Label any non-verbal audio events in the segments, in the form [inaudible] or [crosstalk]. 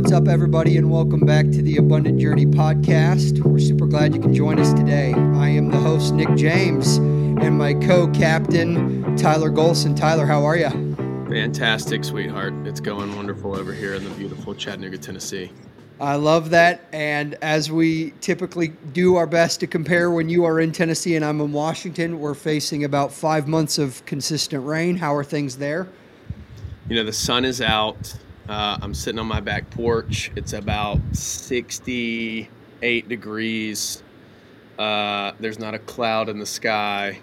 What's up, everybody, and welcome back to the Abundant Journey podcast. We're super glad you can join us today. I am the host, Nick James, and my co captain, Tyler Golson. Tyler, how are you? Fantastic, sweetheart. It's going wonderful over here in the beautiful Chattanooga, Tennessee. I love that. And as we typically do our best to compare when you are in Tennessee and I'm in Washington, we're facing about five months of consistent rain. How are things there? You know, the sun is out. Uh, I'm sitting on my back porch. It's about 68 degrees. Uh, there's not a cloud in the sky.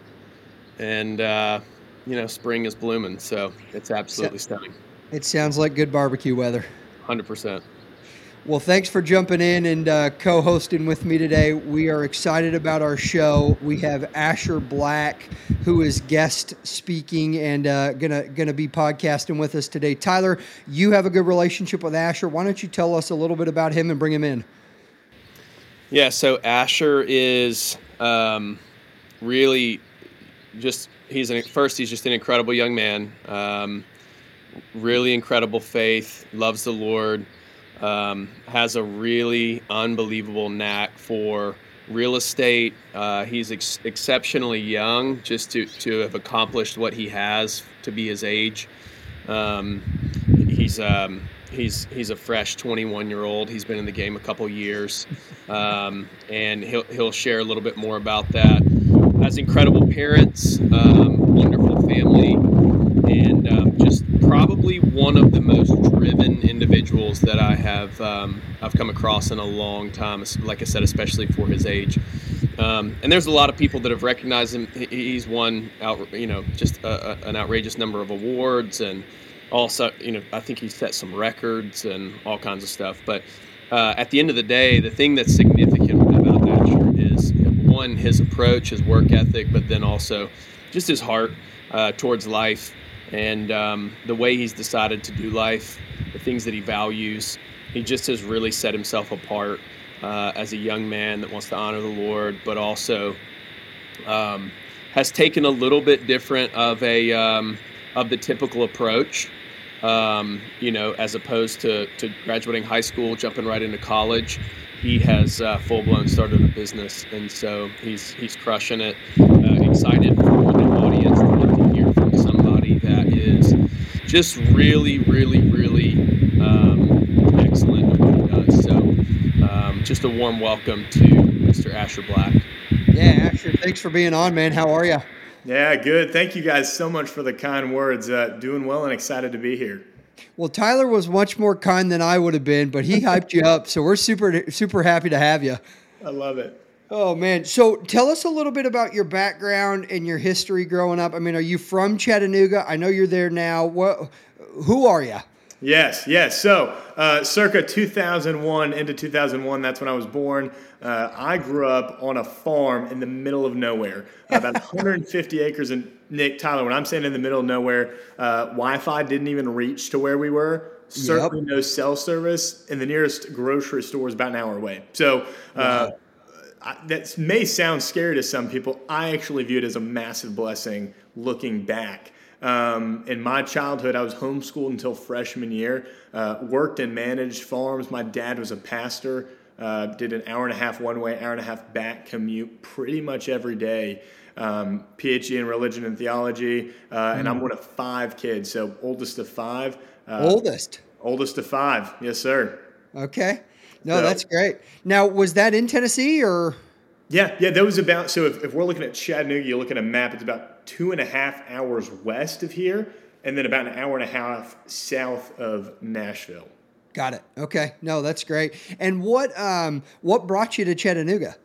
And, uh, you know, spring is blooming. So it's absolutely stunning. It sounds like good barbecue weather. 100%. Well, thanks for jumping in and uh, co hosting with me today. We are excited about our show. We have Asher Black, who is guest speaking and uh, gonna gonna be podcasting with us today. Tyler, you have a good relationship with Asher. Why don't you tell us a little bit about him and bring him in? Yeah, so Asher is um, really just he's an first he's just an incredible young man. Um, really incredible faith, loves the Lord um, has a really unbelievable knack for real estate. Uh, he's ex- exceptionally young just to, to have accomplished what he has to be his age. Um, he's um, he's he's a fresh 21 year old. He's been in the game a couple years, um, and he'll he'll share a little bit more about that. Has incredible parents, um, wonderful family, probably one of the most driven individuals that I have um, I've come across in a long time. Like I said, especially for his age. Um, and there's a lot of people that have recognized him. He's won out, you know, just a, a, an outrageous number of awards, and also, you know, I think he set some records and all kinds of stuff. But uh, at the end of the day, the thing that's significant about Asher is one, his approach, his work ethic, but then also just his heart uh, towards life and um, the way he's decided to do life, the things that he values. He just has really set himself apart uh, as a young man that wants to honor the Lord, but also um, has taken a little bit different of a um, of the typical approach. Um, you know, as opposed to, to graduating high school, jumping right into college, he has uh, full blown started a business, and so he's he's crushing it. Uh, excited for the audience that is just really, really, really um, excellent at what he does. So, um, just a warm welcome to Mr. Asher Black. Yeah, Asher, thanks for being on, man. How are you? Yeah, good. Thank you guys so much for the kind words. Uh, doing well and excited to be here. Well, Tyler was much more kind than I would have been, but he [laughs] hyped you up. So we're super, super happy to have you. I love it. Oh man! So tell us a little bit about your background and your history growing up. I mean, are you from Chattanooga? I know you're there now. What? Who are you? Yes, yes. So, uh, circa 2001 into 2001, that's when I was born. Uh, I grew up on a farm in the middle of nowhere, about [laughs] 150 acres. And Nick, Tyler, when I'm saying in the middle of nowhere, uh, Wi-Fi didn't even reach to where we were. Certainly yep. no cell service, and the nearest grocery store is about an hour away. So. Uh, that may sound scary to some people. I actually view it as a massive blessing looking back. Um, in my childhood, I was homeschooled until freshman year, uh, worked and managed farms. My dad was a pastor, uh, did an hour and a half one way, hour and a half back commute pretty much every day. Um, PhD in religion and theology, uh, mm. and I'm mm. one of five kids, so oldest of five. Uh, oldest? Oldest of five, yes, sir. Okay. No, so, that's great. Now, was that in Tennessee or? Yeah, yeah, that was about. So if, if we're looking at Chattanooga, you look at a map, it's about two and a half hours west of here, and then about an hour and a half south of Nashville. Got it. Okay. No, that's great. And what um, what brought you to Chattanooga?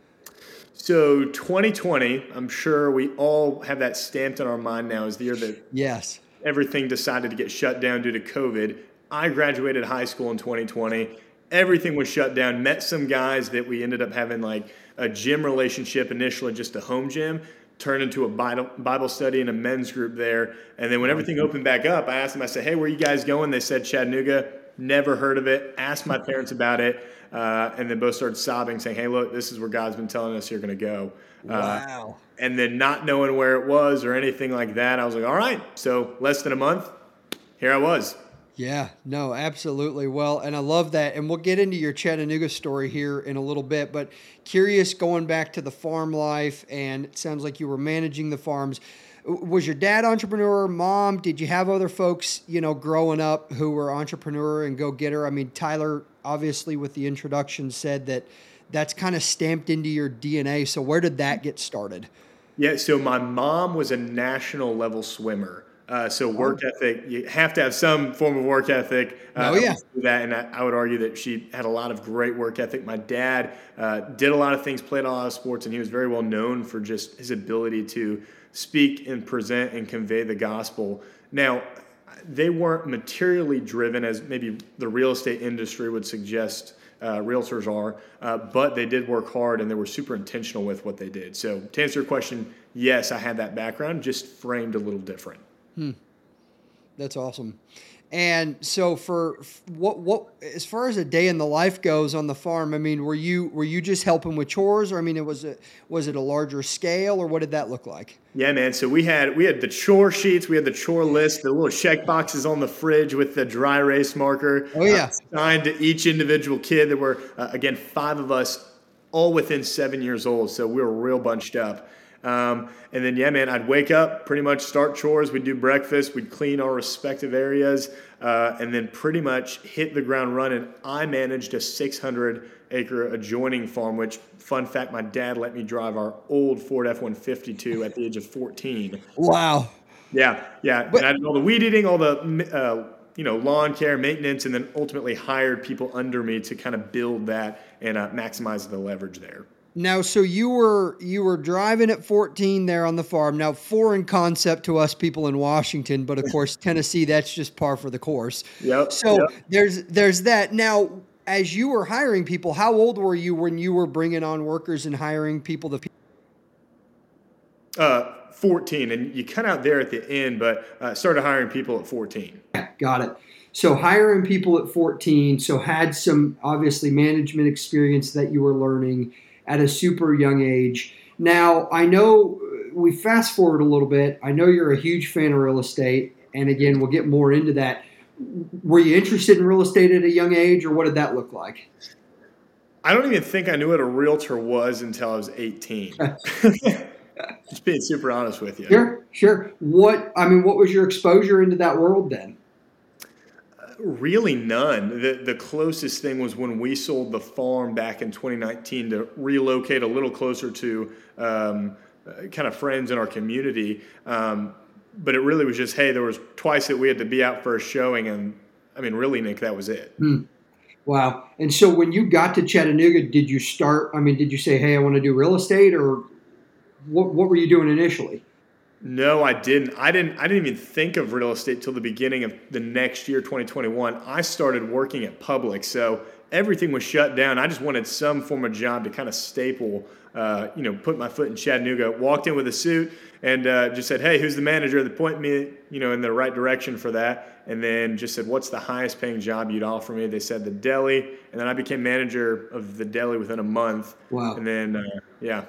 So 2020, I'm sure we all have that stamped in our mind now is the year that yes everything decided to get shut down due to COVID. I graduated high school in 2020 everything was shut down. Met some guys that we ended up having like a gym relationship initially, just a home gym, turned into a Bible study and a men's group there. And then when everything opened back up, I asked them, I said, hey, where are you guys going? They said Chattanooga. Never heard of it. Asked my parents about it. Uh, and then both started sobbing, saying, hey, look, this is where God's been telling us you're going to go. Uh, wow. And then not knowing where it was or anything like that, I was like, all right. So less than a month, here I was. Yeah, no, absolutely. Well, and I love that. And we'll get into your Chattanooga story here in a little bit, but curious going back to the farm life, and it sounds like you were managing the farms. Was your dad entrepreneur, mom? Did you have other folks, you know, growing up who were entrepreneur and go getter? I mean, Tyler, obviously, with the introduction, said that that's kind of stamped into your DNA. So, where did that get started? Yeah, so my mom was a national level swimmer. Uh, so work oh. ethic, you have to have some form of work ethic. Uh, oh yeah, that, and I, I, would argue that she had a lot of great work ethic. My dad uh, did a lot of things, played a lot of sports, and he was very well known for just his ability to speak and present and convey the gospel. Now, they weren't materially driven as maybe the real estate industry would suggest uh, realtors are, uh, but they did work hard and they were super intentional with what they did. So, to answer your question, yes, I had that background, just framed a little different. Hmm. That's awesome. And so for what what as far as a day in the life goes on the farm, I mean, were you were you just helping with chores, or I mean, it was it was it a larger scale, or what did that look like? Yeah, man. So we had we had the chore sheets, we had the chore list, the little check boxes on the fridge with the dry erase marker. Oh yeah, uh, signed to each individual kid. There were uh, again five of us, all within seven years old, so we were real bunched up. Um, and then, yeah, man, I'd wake up, pretty much start chores. We'd do breakfast, we'd clean our respective areas, uh, and then pretty much hit the ground running. I managed a 600 acre adjoining farm, which, fun fact, my dad let me drive our old Ford F 152 at the age of 14. Wow. Yeah, yeah. But, and I did all the weed eating, all the, uh, you know, lawn care, maintenance, and then ultimately hired people under me to kind of build that and uh, maximize the leverage there. Now, so you were you were driving at 14 there on the farm. Now, foreign concept to us people in Washington, but of course [laughs] Tennessee, that's just par for the course. Yep. So yep. there's there's that. Now, as you were hiring people, how old were you when you were bringing on workers and hiring people? The uh, 14, and you cut out there at the end, but uh, started hiring people at 14. Got it. So hiring people at 14, so had some obviously management experience that you were learning at a super young age. Now, I know uh, we fast forward a little bit. I know you're a huge fan of real estate. And again, we'll get more into that. Were you interested in real estate at a young age, or what did that look like? I don't even think I knew what a realtor was until I was 18. [laughs] Just being super honest with you. Sure, sure. What I mean, what was your exposure into that world then? Really, none. The, the closest thing was when we sold the farm back in 2019 to relocate a little closer to um, kind of friends in our community. Um, but it really was just, hey, there was twice that we had to be out for a showing, and I mean, really, Nick, that was it. Hmm. Wow. And so when you got to Chattanooga, did you start? I mean, did you say, hey, I want to do real estate, or what? What were you doing initially? No, I didn't. I didn't. I didn't even think of real estate till the beginning of the next year, 2021. I started working at Publix, so everything was shut down. I just wanted some form of job to kind of staple, uh, you know, put my foot in Chattanooga. Walked in with a suit and uh, just said, "Hey, who's the manager?" They point me, you know, in the right direction for that, and then just said, "What's the highest paying job you'd offer me?" They said the deli, and then I became manager of the deli within a month. Wow. And then, uh, yeah,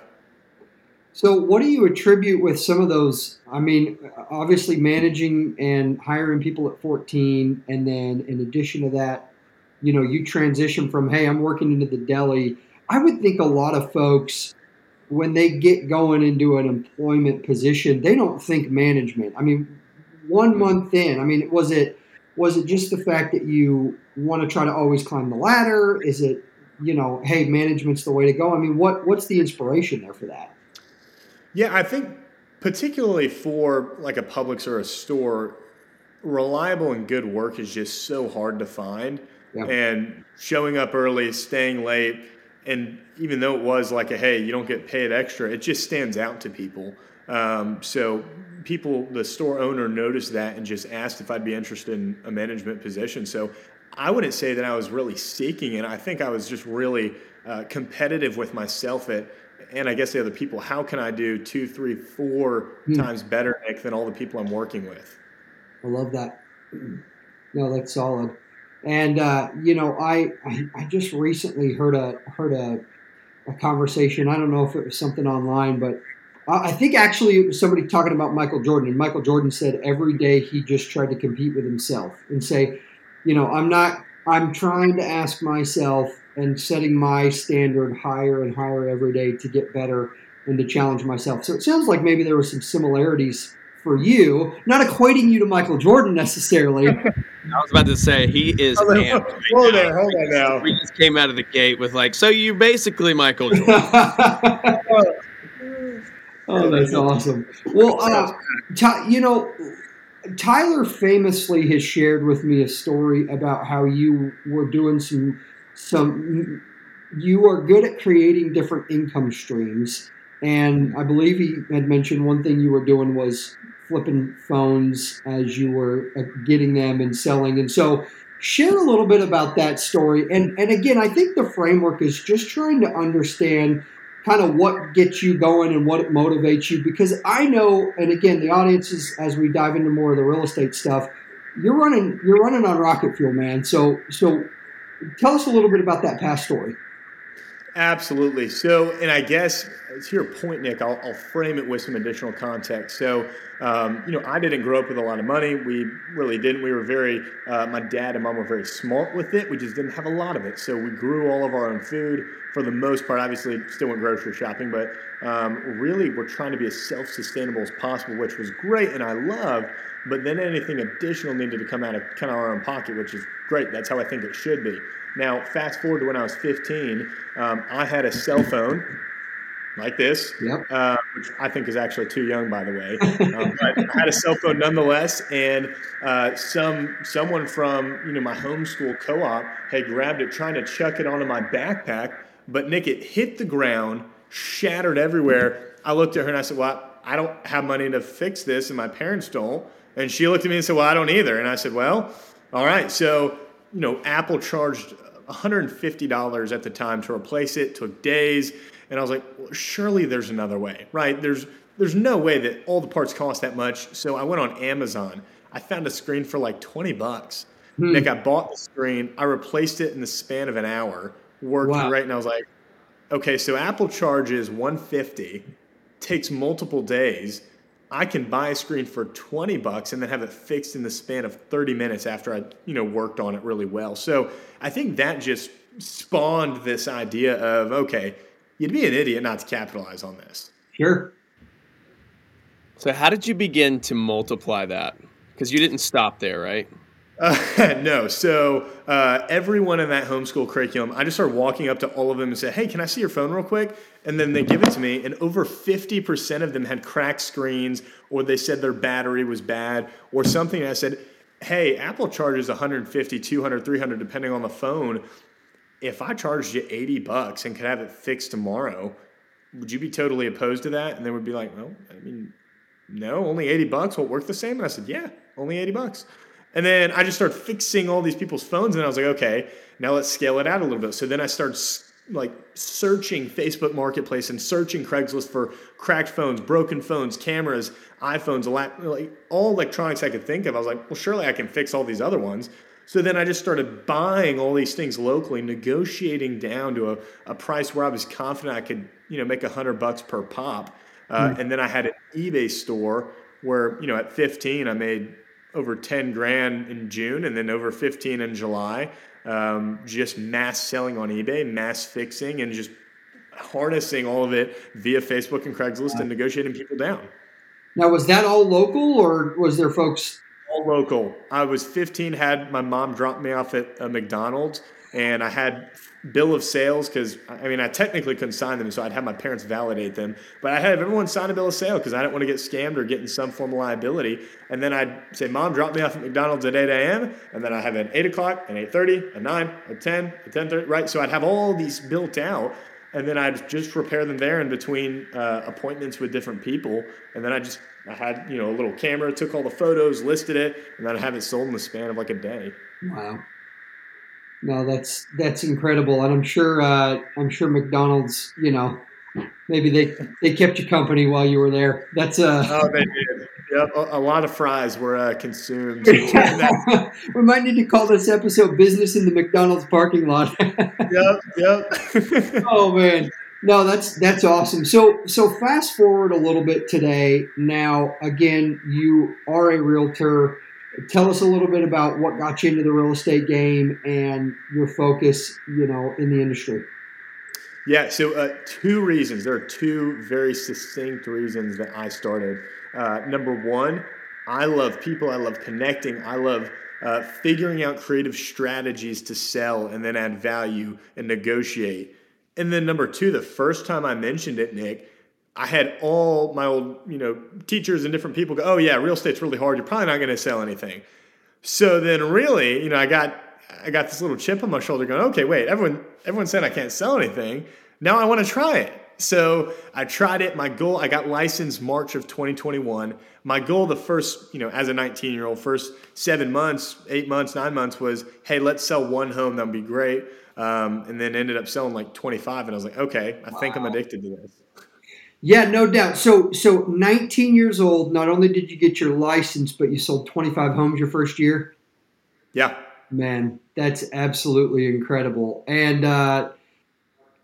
so, what do you attribute with some of those? I mean, obviously, managing and hiring people at 14, and then in addition to that, you know, you transition from, hey, I'm working into the deli. I would think a lot of folks, when they get going into an employment position, they don't think management. I mean, one mm-hmm. month in, I mean, was it was it just the fact that you want to try to always climb the ladder? Is it, you know, hey, management's the way to go? I mean, what what's the inspiration there for that? Yeah, I think particularly for like a Publix or a store, reliable and good work is just so hard to find. Yeah. And showing up early, staying late, and even though it was like a hey, you don't get paid extra, it just stands out to people. Um, so people, the store owner noticed that and just asked if I'd be interested in a management position. So I wouldn't say that I was really seeking it. I think I was just really uh, competitive with myself at and I guess the other people, how can I do two, three, four hmm. times better, Nick, than all the people I'm working with? I love that. [clears throat] No, that's solid. And uh, you know, I, I, I just recently heard a heard a, a conversation. I don't know if it was something online, but I think actually it was somebody talking about Michael Jordan. And Michael Jordan said every day he just tried to compete with himself and say, you know, I'm not. I'm trying to ask myself and setting my standard higher and higher every day to get better and to challenge myself. So it sounds like maybe there were some similarities for you, not equating you to Michael Jordan necessarily. [laughs] I was about to say he is. Hold on, right hold now. on, hold on now. We just came out of the gate with like, so you basically Michael Jordan. [laughs] oh, that's awesome. Well, uh, Ty, you know, Tyler famously has shared with me a story about how you were doing some some. You are good at creating different income streams, and I believe he had mentioned one thing you were doing was flipping phones as you were uh, getting them and selling. And so, share a little bit about that story. And and again, I think the framework is just trying to understand kind of what gets you going and what motivates you because I know and again the audience is as we dive into more of the real estate stuff you're running you're running on rocket fuel man so so tell us a little bit about that past story Absolutely. So, and I guess to your point, Nick, I'll, I'll frame it with some additional context. So, um, you know, I didn't grow up with a lot of money. We really didn't. We were very, uh, my dad and mom were very smart with it. We just didn't have a lot of it. So we grew all of our own food for the most part. Obviously, still went grocery shopping, but um, really we're trying to be as self sustainable as possible, which was great and I loved. But then anything additional needed to come out of kind of our own pocket, which is great. That's how I think it should be. Now, fast forward to when I was 15, um, I had a cell phone like this, Yep. uh, which I think is actually too young, by the way. Um, but I had a cell phone nonetheless, and uh, some someone from you know my homeschool co-op had grabbed it, trying to chuck it onto my backpack. But Nick, it hit the ground, shattered everywhere. I looked at her and I said, "Well, I don't have money to fix this, and my parents don't." And she looked at me and said, "Well, I don't either." And I said, "Well, all right." So you know, Apple charged $150 at the time to replace it. Took days, and I was like, well, "Surely there's another way, right?" There's there's no way that all the parts cost that much. So I went on Amazon. I found a screen for like 20 bucks. Hmm. Nick, I bought the screen. I replaced it in the span of an hour. Worked Wow. great, and I was like, okay, so Apple charges 150, takes multiple days. I can buy a screen for 20 bucks and then have it fixed in the span of 30 minutes after I, you know, worked on it really well. So I think that just spawned this idea of, okay, you'd be an idiot not to capitalize on this. sure So how did you begin to multiply that? Because you didn't stop there, right? Uh, [laughs] no. So uh, everyone in that homeschool curriculum, I just started walking up to all of them and said, "Hey, can I see your phone real quick?" And then they give it to me, and over fifty percent of them had cracked screens, or they said their battery was bad, or something. And I said, "Hey, Apple charges 150, 200, 300, depending on the phone. If I charged you 80 bucks and could have it fixed tomorrow, would you be totally opposed to that?" And they would be like, "Well, I mean." no, only 80 bucks won't work the same. And I said, yeah, only 80 bucks. And then I just started fixing all these people's phones, and I was like, okay, now let's scale it out a little bit. So then I started like searching Facebook Marketplace and searching Craigslist for cracked phones, broken phones, cameras, iPhones, like all electronics I could think of. I was like, well, surely I can fix all these other ones. So then I just started buying all these things locally, negotiating down to a, a price where I was confident I could, you know, make a hundred bucks per pop. Uh, And then I had an eBay store where, you know, at 15, I made over 10 grand in June and then over 15 in July. Um, just mass selling on eBay, mass fixing, and just harnessing all of it via Facebook and Craigslist and negotiating people down. now was that all local or was there folks All local. I was 15, had my mom drop me off at a McDonald's, and I had bill of sales because I mean I technically couldn't sign them, so I'd have my parents validate them. But I had everyone sign a bill of sale because I didn't want to get scammed or get in some form of liability. And then I'd say, "Mom, drop me off at McDonald's at 8 a.m." And then I have an 8 o'clock, an 8:30, a 9, a 10, a 10:30, right? So I'd have all these built out. And then I'd just repair them there in between uh, appointments with different people. And then I just I had you know a little camera, took all the photos, listed it, and then I have it sold in the span of like a day. Wow. No, that's that's incredible, and I'm sure uh, I'm sure McDonald's, you know, maybe they they kept you company while you were there. That's uh, Oh, they did. Yep, a, a lot of fries were uh, consumed. we might need to call this episode "Business in the McDonald's Parking Lot." [laughs] yep, yep. [laughs] oh man, no, that's that's awesome. So so fast forward a little bit today. Now again, you are a realtor. Tell us a little bit about what got you into the real estate game and your focus, you know, in the industry. Yeah, so uh, two reasons. There are two very succinct reasons that I started. Uh, number one, I love people. I love connecting. I love uh, figuring out creative strategies to sell and then add value and negotiate. And then number two, the first time I mentioned it, Nick, I had all my old, you know, teachers and different people go, "Oh yeah, real estate's really hard. You're probably not going to sell anything." So then, really, you know, I got I got this little chip on my shoulder, going, "Okay, wait, everyone everyone said I can't sell anything. Now I want to try it." So I tried it. My goal, I got licensed March of 2021. My goal, the first, you know, as a 19 year old, first seven months, eight months, nine months was, hey, let's sell one home. That'd be great. Um, and then ended up selling like 25. And I was like, okay, I wow. think I'm addicted to this. Yeah, no doubt. So, so 19 years old. Not only did you get your license, but you sold 25 homes your first year. Yeah, man, that's absolutely incredible. And uh,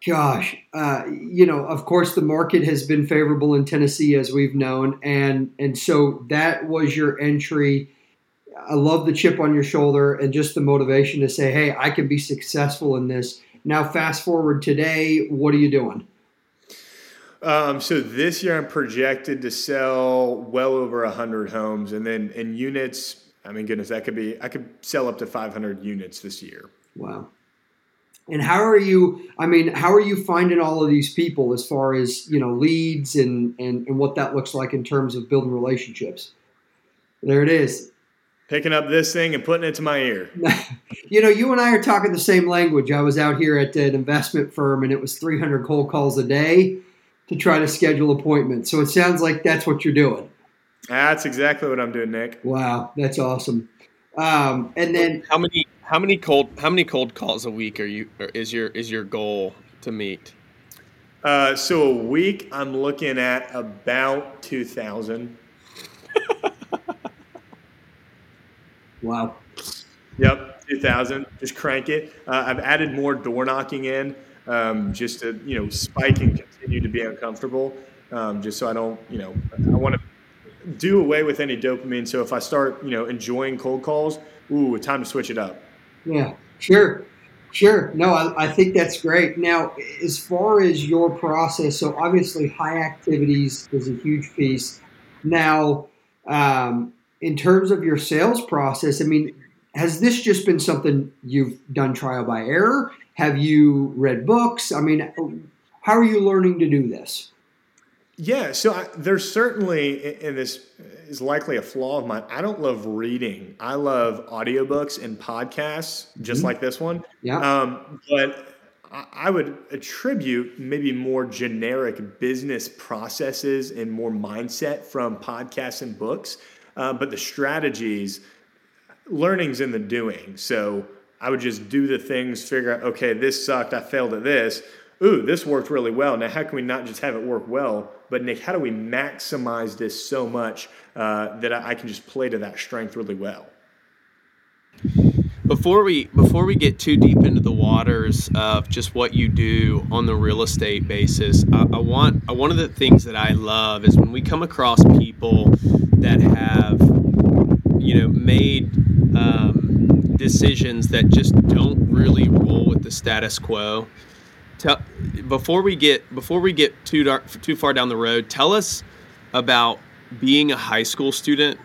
Gosh, uh, you know, of course, the market has been favorable in Tennessee as we've known, and and so that was your entry. I love the chip on your shoulder and just the motivation to say, "Hey, I can be successful in this." Now, fast forward today, what are you doing? Um, so this year, I'm projected to sell well over hundred homes, and then in units, I mean, goodness, that could be I could sell up to 500 units this year. Wow. And how are you? I mean, how are you finding all of these people as far as you know leads and and, and what that looks like in terms of building relationships? There it is. Picking up this thing and putting it to my ear. [laughs] you know, you and I are talking the same language. I was out here at an investment firm, and it was 300 cold calls a day to try to schedule appointments. So it sounds like that's what you're doing. That's exactly what I'm doing, Nick. Wow, that's awesome. Um, and then how many how many cold how many cold calls a week are you is your is your goal to meet? Uh, so a week, I'm looking at about two thousand. [laughs] wow. Yep, two thousand. Just crank it. Uh, I've added more door knocking in, um, just to you know spike and continue to be uncomfortable. Um, just so I don't, you know, I want to do away with any dopamine. So if I start, you know, enjoying cold calls, ooh, time to switch it up. Yeah, sure. Sure. No, I, I, think that's great. Now, as far as your process, so obviously high activities is a huge piece. Now, um, in terms of your sales process, I mean, has this just been something you've done trial by error? Have you read books? I mean, how are you learning to do this? Yeah, so I, there's certainly, and this is likely a flaw of mine. I don't love reading. I love audiobooks and podcasts, just mm-hmm. like this one. Yeah. Um, but I would attribute maybe more generic business processes and more mindset from podcasts and books. Uh, but the strategies, learning's in the doing. So I would just do the things, figure out, okay, this sucked. I failed at this ooh, this worked really well. Now, how can we not just have it work well, but Nick, how do we maximize this so much uh, that I can just play to that strength really well? Before we before we get too deep into the waters of just what you do on the real estate basis, I, I want I, one of the things that I love is when we come across people that have you know made decisions that just don't really roll with the status quo tell, before we get before we get too dark, too far down the road, tell us about being a high school student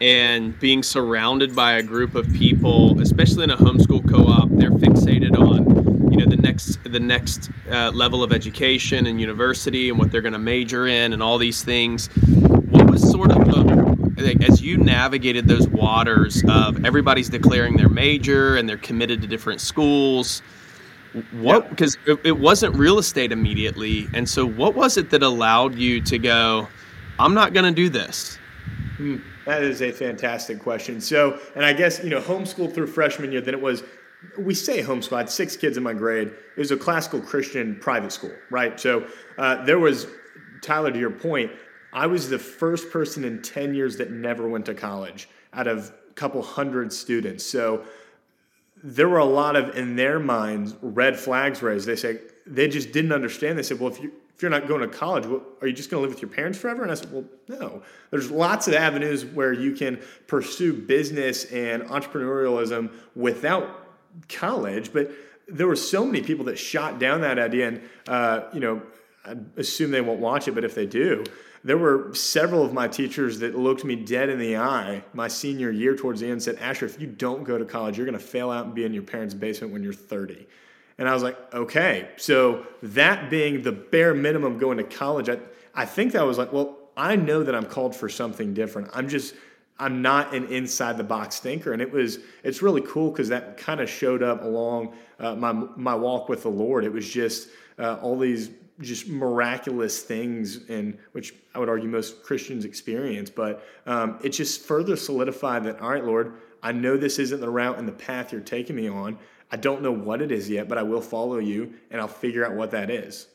and being surrounded by a group of people, especially in a homeschool co-op. They're fixated on you know the next the next uh, level of education and university and what they're going to major in and all these things. What was sort of the as you navigated those waters of everybody's declaring their major and they're committed to different schools what because it, it wasn't real estate immediately. And so what was it that allowed you to go i'm not going to do this hmm, that is a fantastic question. So and i guess you know homeschool through freshman year then it was we say homeschool i had six kids in my grade. It was a classical christian private school right? So uh, there was tyler to your point i was the first person in 10 years that never went to college out of a couple hundred students so there were a lot of in their minds red flags raised. They say they just didn't understand. They said, well, if you if you're not going to college, are you just going to live with your parents forever? And I said, well, no. There's lots of avenues where you can pursue business and entrepreneurialism without college, but there were so many people that shot down that idea, and uh, you know, I assume they won't watch it, but if they do, there were several of my teachers that looked me dead in the eye my senior year towards the end said, Asher, if you don't go to college, you're going to fail out and be in your parents' basement when you're 30. And I was like, okay. So that being the bare minimum going to college, I, I think that was like, well, I know that I'm called for something different. I'm just, I'm not an inside the box thinker. And it was, it's really cool because that kind of showed up along uh, my, my walk with the Lord. It was just uh, all these just miraculous things and which I would argue most Christians experience, but um, it just further solidified that, all right, Lord, I know this isn't the route and the path you're taking me on. I don't know what it is yet, but I will follow you and I'll figure out what that is.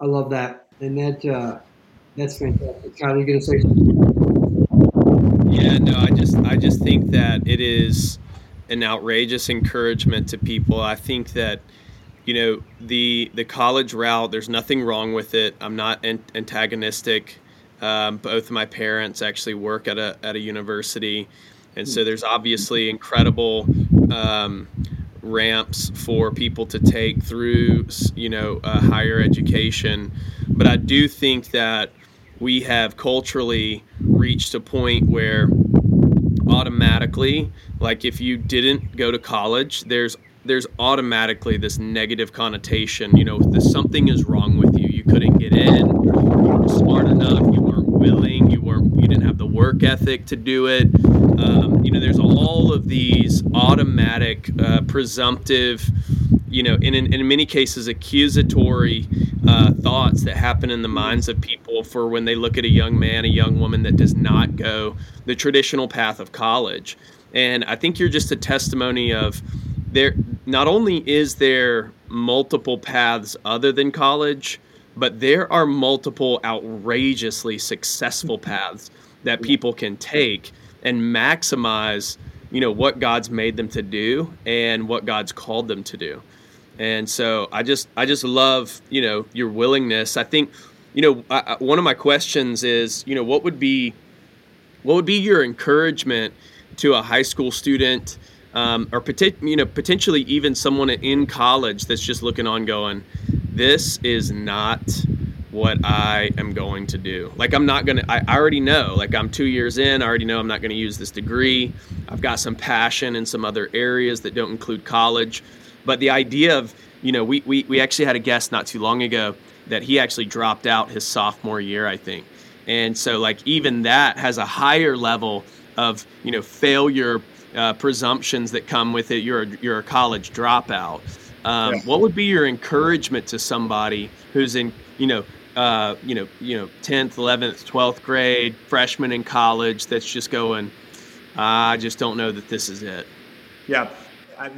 I love that. And that, uh, that's fantastic. Tyler, you going to say something? Yeah, no, I just, I just think that it is an outrageous encouragement to people. I think that, you know the the college route there's nothing wrong with it. I'm not antagonistic um, both of my parents actually work at a at a university. And so there's obviously incredible um, ramps for people to take through you know uh, higher education. But i do think that we have culturally reached a point where automatically like if you didn't go to college there's there's automatically this negative connotation. You know, this, something is wrong with you. You couldn't get in. You weren't smart enough. You weren't willing. You weren't. You didn't have the work ethic to do it. Um, you know, there's all of these automatic, uh, presumptive, you know, in, in, in many cases, accusatory uh, thoughts that happen in the minds of people for when they look at a young man, a young woman that does not go the traditional path of college. And I think you're just a testimony of there not only is there multiple paths other than college, but there are multiple outrageously successful mm-hmm. paths that people can take and maximize, you know, what God's made them to do and what God's called them to do. And so I just I just love, you know, your willingness. I think, you know, I, one of my questions is, you know, what would be what would be your encouragement to a high school student um, or you know potentially even someone in college that's just looking on going this is not what i am going to do. Like i'm not gonna I, I already know like i'm two years in i already know i'm not going to use this degree. I've got some passion in some other areas that don't include college. But the idea of you know we, we, we actually had a guest not too long ago that he actually dropped out his sophomore year i think. And so like even that has a higher level of you know failure uh, presumptions that come with it. You're a, you're a college dropout. Um, yeah. What would be your encouragement to somebody who's in you know uh, you know you know 10th, 11th, 12th grade, freshman in college that's just going, I just don't know that this is it. Yeah,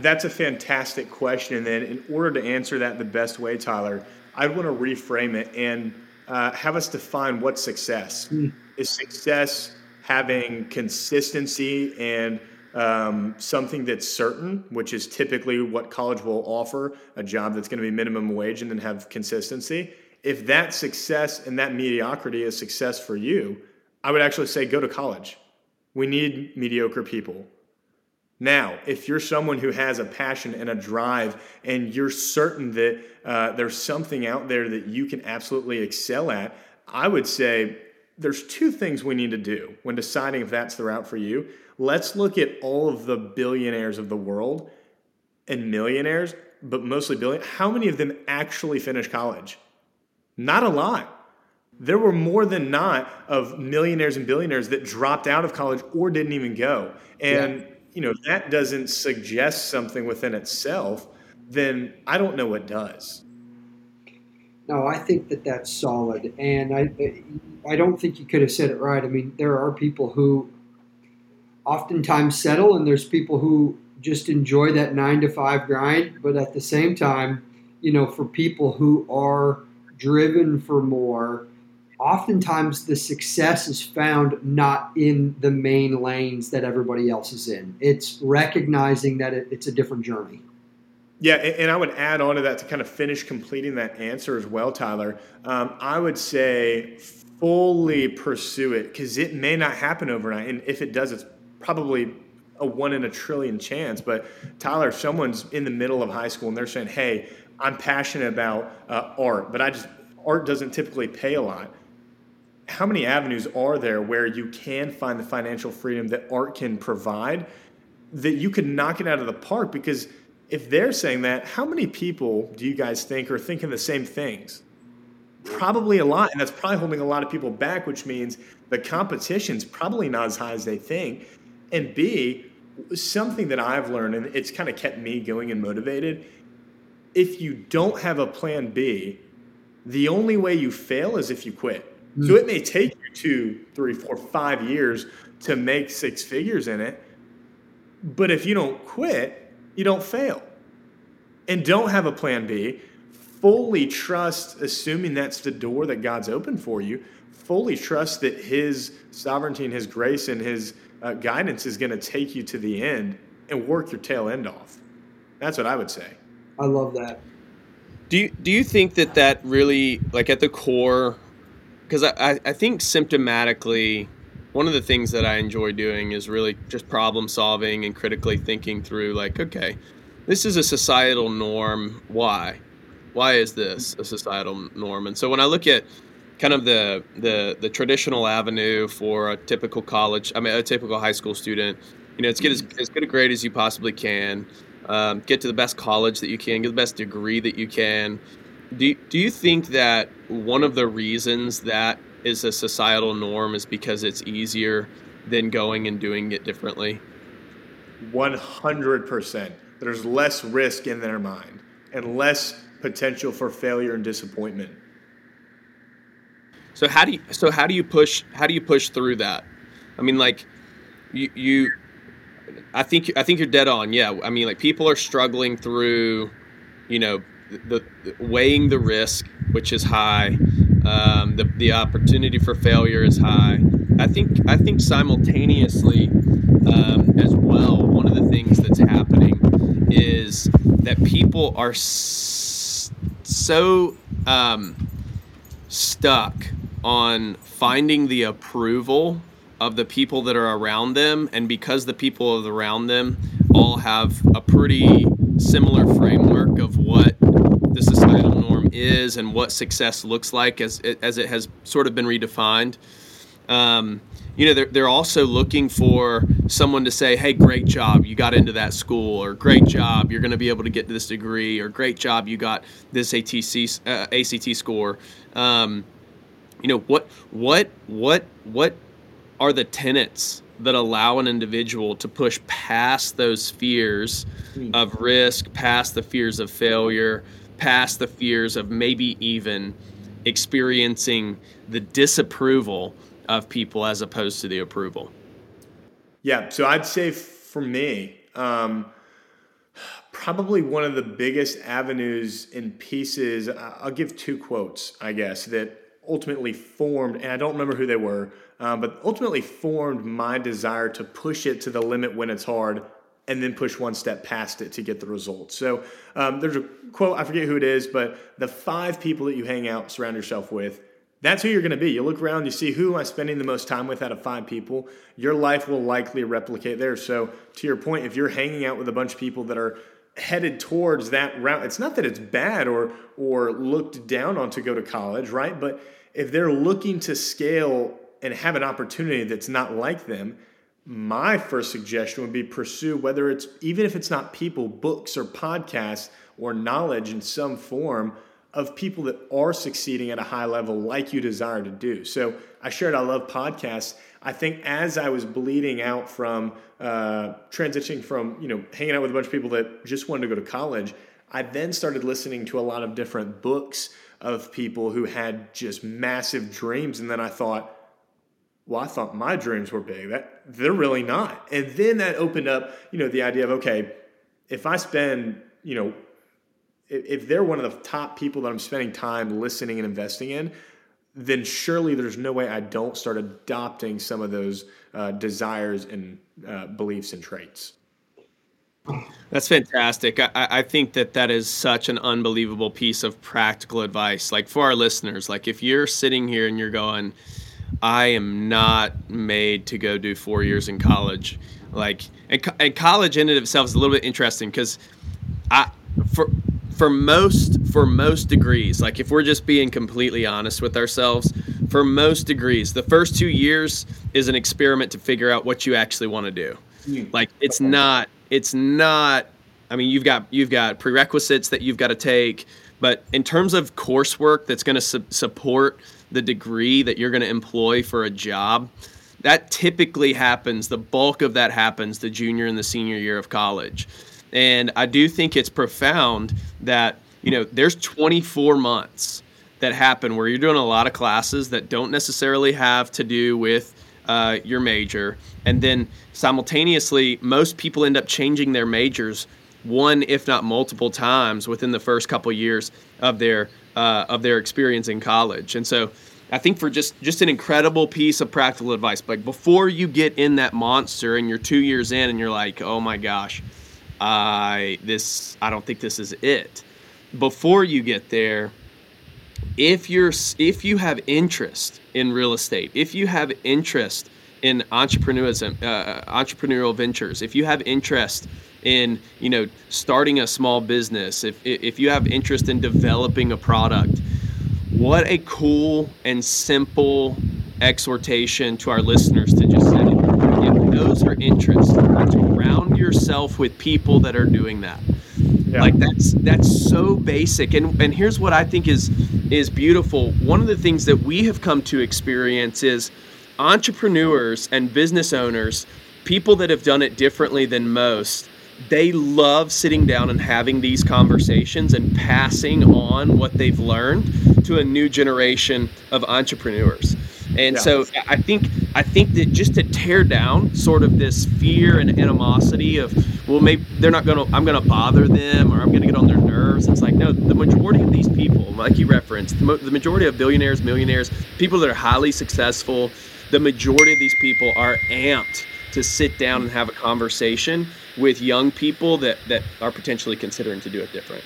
that's a fantastic question. And then in order to answer that the best way, Tyler, I'd want to reframe it and uh, have us define what success mm. is. Success having consistency and um, something that's certain, which is typically what college will offer a job that's going to be minimum wage and then have consistency. If that success and that mediocrity is success for you, I would actually say go to college. We need mediocre people. Now, if you're someone who has a passion and a drive, and you're certain that uh, there's something out there that you can absolutely excel at, I would say there's two things we need to do when deciding if that's the route for you let's look at all of the billionaires of the world and millionaires, but mostly billion. How many of them actually finished college? Not a lot. There were more than not of millionaires and billionaires that dropped out of college or didn't even go. And yeah. you know, that doesn't suggest something within itself, then I don't know what does. No, I think that that's solid, and I, I don't think you could have said it right. I mean, there are people who oftentimes settle, and there's people who just enjoy that nine to five grind. But at the same time, you know, for people who are driven for more, oftentimes the success is found not in the main lanes that everybody else is in. It's recognizing that it, it's a different journey. Yeah, and I would add on to that to kind of finish completing that answer as well, Tyler. Um, I would say fully pursue it because it may not happen overnight. And if it does, it's probably a one in a trillion chance. But Tyler, someone's in the middle of high school and they're saying, hey, I'm passionate about uh, art, but I just, art doesn't typically pay a lot. How many avenues are there where you can find the financial freedom that art can provide that you could knock it out of the park? Because if they're saying that, how many people do you guys think are thinking the same things? Probably a lot, and that's probably holding a lot of people back, which means the competition's probably not as high as they think. And B, something that I've learned, and it's kind of kept me going and motivated. If you don't have a plan B, the only way you fail is if you quit. Mm. So it may take you two, three, four, five years to make six figures in it. But if you don't quit, you don't fail. And don't have a plan B. Fully trust, assuming that's the door that God's opened for you, fully trust that His sovereignty and His grace and His uh, guidance is going to take you to the end and work your tail end off. That's what I would say. I love that. Do you, do you think that that really, like at the core, because I, I think symptomatically, one of the things that I enjoy doing is really just problem solving and critically thinking through like, okay, this is a societal norm. Why? Why is this a societal norm? And so when I look at kind of the the the traditional avenue for a typical college, I mean a typical high school student, you know, it's get as, as good a grade as you possibly can, um, get to the best college that you can, get the best degree that you can. Do, do you think that one of the reasons that is a societal norm is because it's easier than going and doing it differently? 100%. There's less risk in their mind and less potential for failure and disappointment. So how do you so how do you push how do you push through that? I mean like you you I think I think you're dead on. Yeah. I mean like people are struggling through you know the, the weighing the risk which is high um, the, the opportunity for failure is high. I think I think simultaneously um, as well. One of the things that's happening is that people are s- so um, stuck on finding the approval of the people that are around them, and because the people around them all have a pretty similar framework of what the societal norm is and what success looks like as as it has sort of been redefined. Um, you know, they're, they're also looking for someone to say, hey, great job, you got into that school, or great job, you're going to be able to get this degree, or great job, you got this ATC, uh, ACT score. Um, you know, what, what, what, what are the tenets that allow an individual to push past those fears hmm. of risk, past the fears of failure, past the fears of maybe even experiencing the disapproval of people as opposed to the approval? Yeah, so I'd say for me, um, probably one of the biggest avenues and pieces, I'll give two quotes, I guess, that ultimately formed, and I don't remember who they were, um, but ultimately formed my desire to push it to the limit when it's hard and then push one step past it to get the results. So um, there's a quote, I forget who it is, but the five people that you hang out, surround yourself with, that's who you're going to be. You look around, you see who am I spending the most time with out of five people. Your life will likely replicate there. So to your point, if you're hanging out with a bunch of people that are headed towards that route, it's not that it's bad or or looked down on to go to college, right? But if they're looking to scale and have an opportunity that's not like them, my first suggestion would be pursue whether it's even if it's not people, books or podcasts or knowledge in some form of people that are succeeding at a high level like you desire to do. So I shared I love podcasts. I think as I was bleeding out from uh, transitioning from you know hanging out with a bunch of people that just wanted to go to college, I then started listening to a lot of different books of people who had just massive dreams, and then I thought well, I thought my dreams were big. That they're really not. And then that opened up, you know, the idea of okay, if I spend, you know, if, they're one of the top people that I'm spending time listening and investing in, then surely there's no way I don't start adopting some of those uh, desires and uh, beliefs and traits. That's fantastic. I, I think that that is such an unbelievable piece of practical advice. Like for our listeners, like if you're sitting here and you're going, I am not made to go do four years in college. Like, and, and college in and of itself is a little bit interesting because I, for, for most for most degrees like if we're just being completely honest with ourselves for most degrees the first two years is an experiment to figure out what you actually want to do like it's not it's not i mean you've got you've got prerequisites that you've got to take but in terms of coursework that's going to su- support the degree that you're going to employ for a job that typically happens the bulk of that happens the junior and the senior year of college and i do think it's profound that you know there's 24 months that happen where you're doing a lot of classes that don't necessarily have to do with uh, your major. And then simultaneously most people end up changing their majors one if not multiple times within the first couple years of their uh, of their experience in college. And so i think for just just an incredible piece of practical advice like before you get in that monster and you're two years in and you're like oh my gosh i this i don't think this is it. Before you get there if you're if you have interest in real estate if you have interest in entrepreneurism, uh, entrepreneurial ventures, if you have interest in you know starting a small business, if if you have interest in developing a product, what a cool and simple exhortation to our listeners to just say, if those are interests, yourself with people that are doing that. Yeah. Like that's that's so basic. And and here's what I think is is beautiful. One of the things that we have come to experience is entrepreneurs and business owners, people that have done it differently than most, they love sitting down and having these conversations and passing on what they've learned to a new generation of entrepreneurs. And yeah. so I think I think that just to tear down sort of this fear and animosity of well maybe they're not going to I'm going to bother them or I'm going to get on their nerves. It's like no, the majority of these people, like you referenced, the, the majority of billionaires, millionaires, people that are highly successful, the majority of these people are amped to sit down and have a conversation with young people that, that are potentially considering to do it different.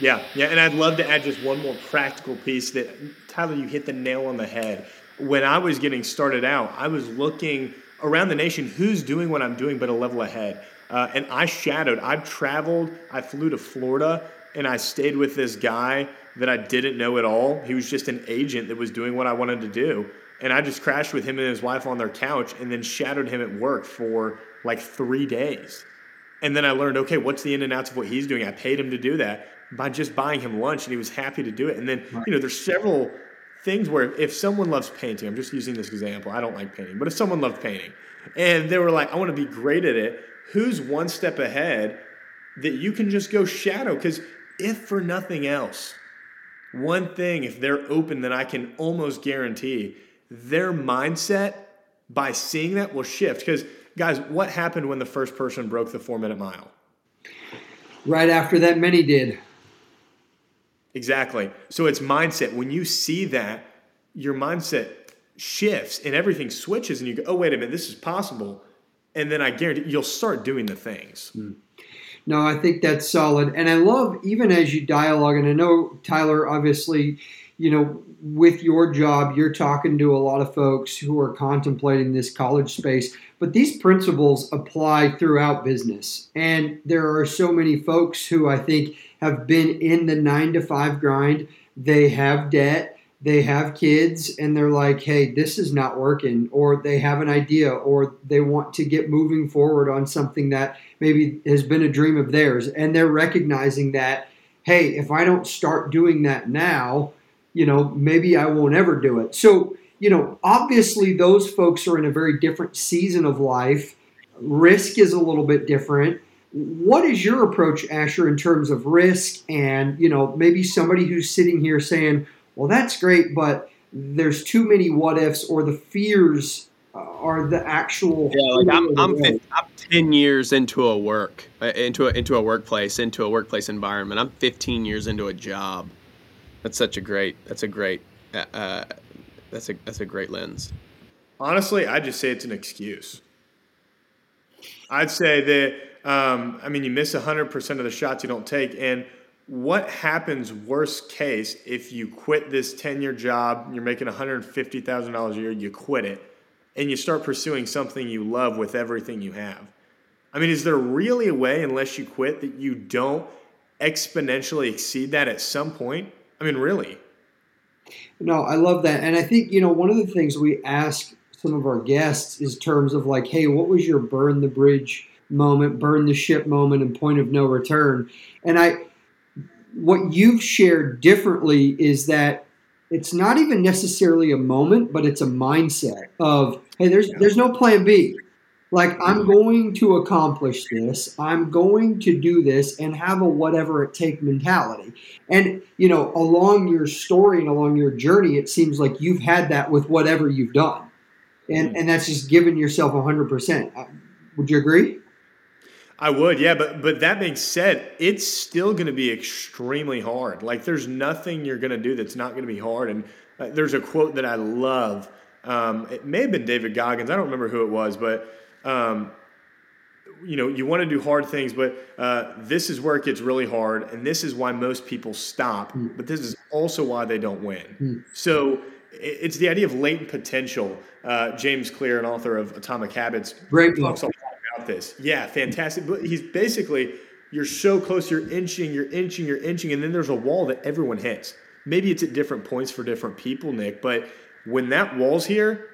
Yeah, yeah, and I'd love to add just one more practical piece that Tyler, you hit the nail on the head. When I was getting started out, I was looking around the nation who's doing what I'm doing but a level ahead. Uh, and I shadowed, I've traveled, I flew to Florida, and I stayed with this guy that I didn't know at all. He was just an agent that was doing what I wanted to do and I just crashed with him and his wife on their couch and then shadowed him at work for like three days. And then I learned, okay, what's the in and outs of what he's doing? I paid him to do that by just buying him lunch and he was happy to do it. And then, you know, there's several things where if someone loves painting, I'm just using this example, I don't like painting, but if someone loved painting and they were like, I want to be great at it, who's one step ahead that you can just go shadow? Because if for nothing else, one thing, if they're open, that I can almost guarantee their mindset by seeing that will shift. Because, guys, what happened when the first person broke the four minute mile? Right after that, many did. Exactly. So it's mindset. When you see that, your mindset shifts and everything switches, and you go, oh, wait a minute, this is possible. And then I guarantee you'll start doing the things. Mm. No, I think that's solid. And I love, even as you dialogue, and I know, Tyler, obviously, you know, with your job, you're talking to a lot of folks who are contemplating this college space, but these principles apply throughout business. And there are so many folks who I think have been in the nine to five grind. They have debt, they have kids, and they're like, hey, this is not working, or they have an idea, or they want to get moving forward on something that maybe has been a dream of theirs. And they're recognizing that, hey, if I don't start doing that now, you know, maybe I won't ever do it. So, you know, obviously those folks are in a very different season of life. Risk is a little bit different. What is your approach, Asher, in terms of risk? And, you know, maybe somebody who's sitting here saying, well, that's great, but there's too many what ifs or the fears are the actual. Yeah, like I'm, I'm, I'm 10 years into a work, uh, into a, into a workplace, into a workplace environment. I'm 15 years into a job that's such a great. That's a great. Uh, uh, that's a that's a great lens. Honestly, I just say it's an excuse. I'd say that um, I mean, you miss 100% of the shots you don't take. And what happens, worst case, if you quit this 10 year job, you're making $150,000 a year, you quit it, and you start pursuing something you love with everything you have? I mean, is there really a way, unless you quit, that you don't exponentially exceed that at some point? I mean, really? No, I love that. And I think, you know, one of the things we ask some of our guests is terms of like, hey, what was your burn the bridge moment, burn the ship moment, and point of no return? And I, what you've shared differently is that it's not even necessarily a moment, but it's a mindset of, hey, there's there's no plan B. Like I'm going to accomplish this. I'm going to do this and have a whatever it take mentality. And you know, along your story and along your journey, it seems like you've had that with whatever you've done, and and that's just giving yourself hundred percent. Uh, would you agree? I would, yeah, but but that being said, it's still going to be extremely hard. Like there's nothing you're going to do that's not going to be hard. And uh, there's a quote that I love. Um, it may have been David Goggins. I don't remember who it was, but um, you know, you want to do hard things, but uh, this is where it gets really hard, and this is why most people stop. Mm. But this is also why they don't win. Mm. So it's the idea of latent potential. Uh, James Clear, an author of Atomic Habits, Great talks a lot this. Yeah, fantastic. But he's basically you're so close, you're inching, you're inching, you're inching, and then there's a wall that everyone hits. Maybe it's at different points for different people, Nick, but when that wall's here,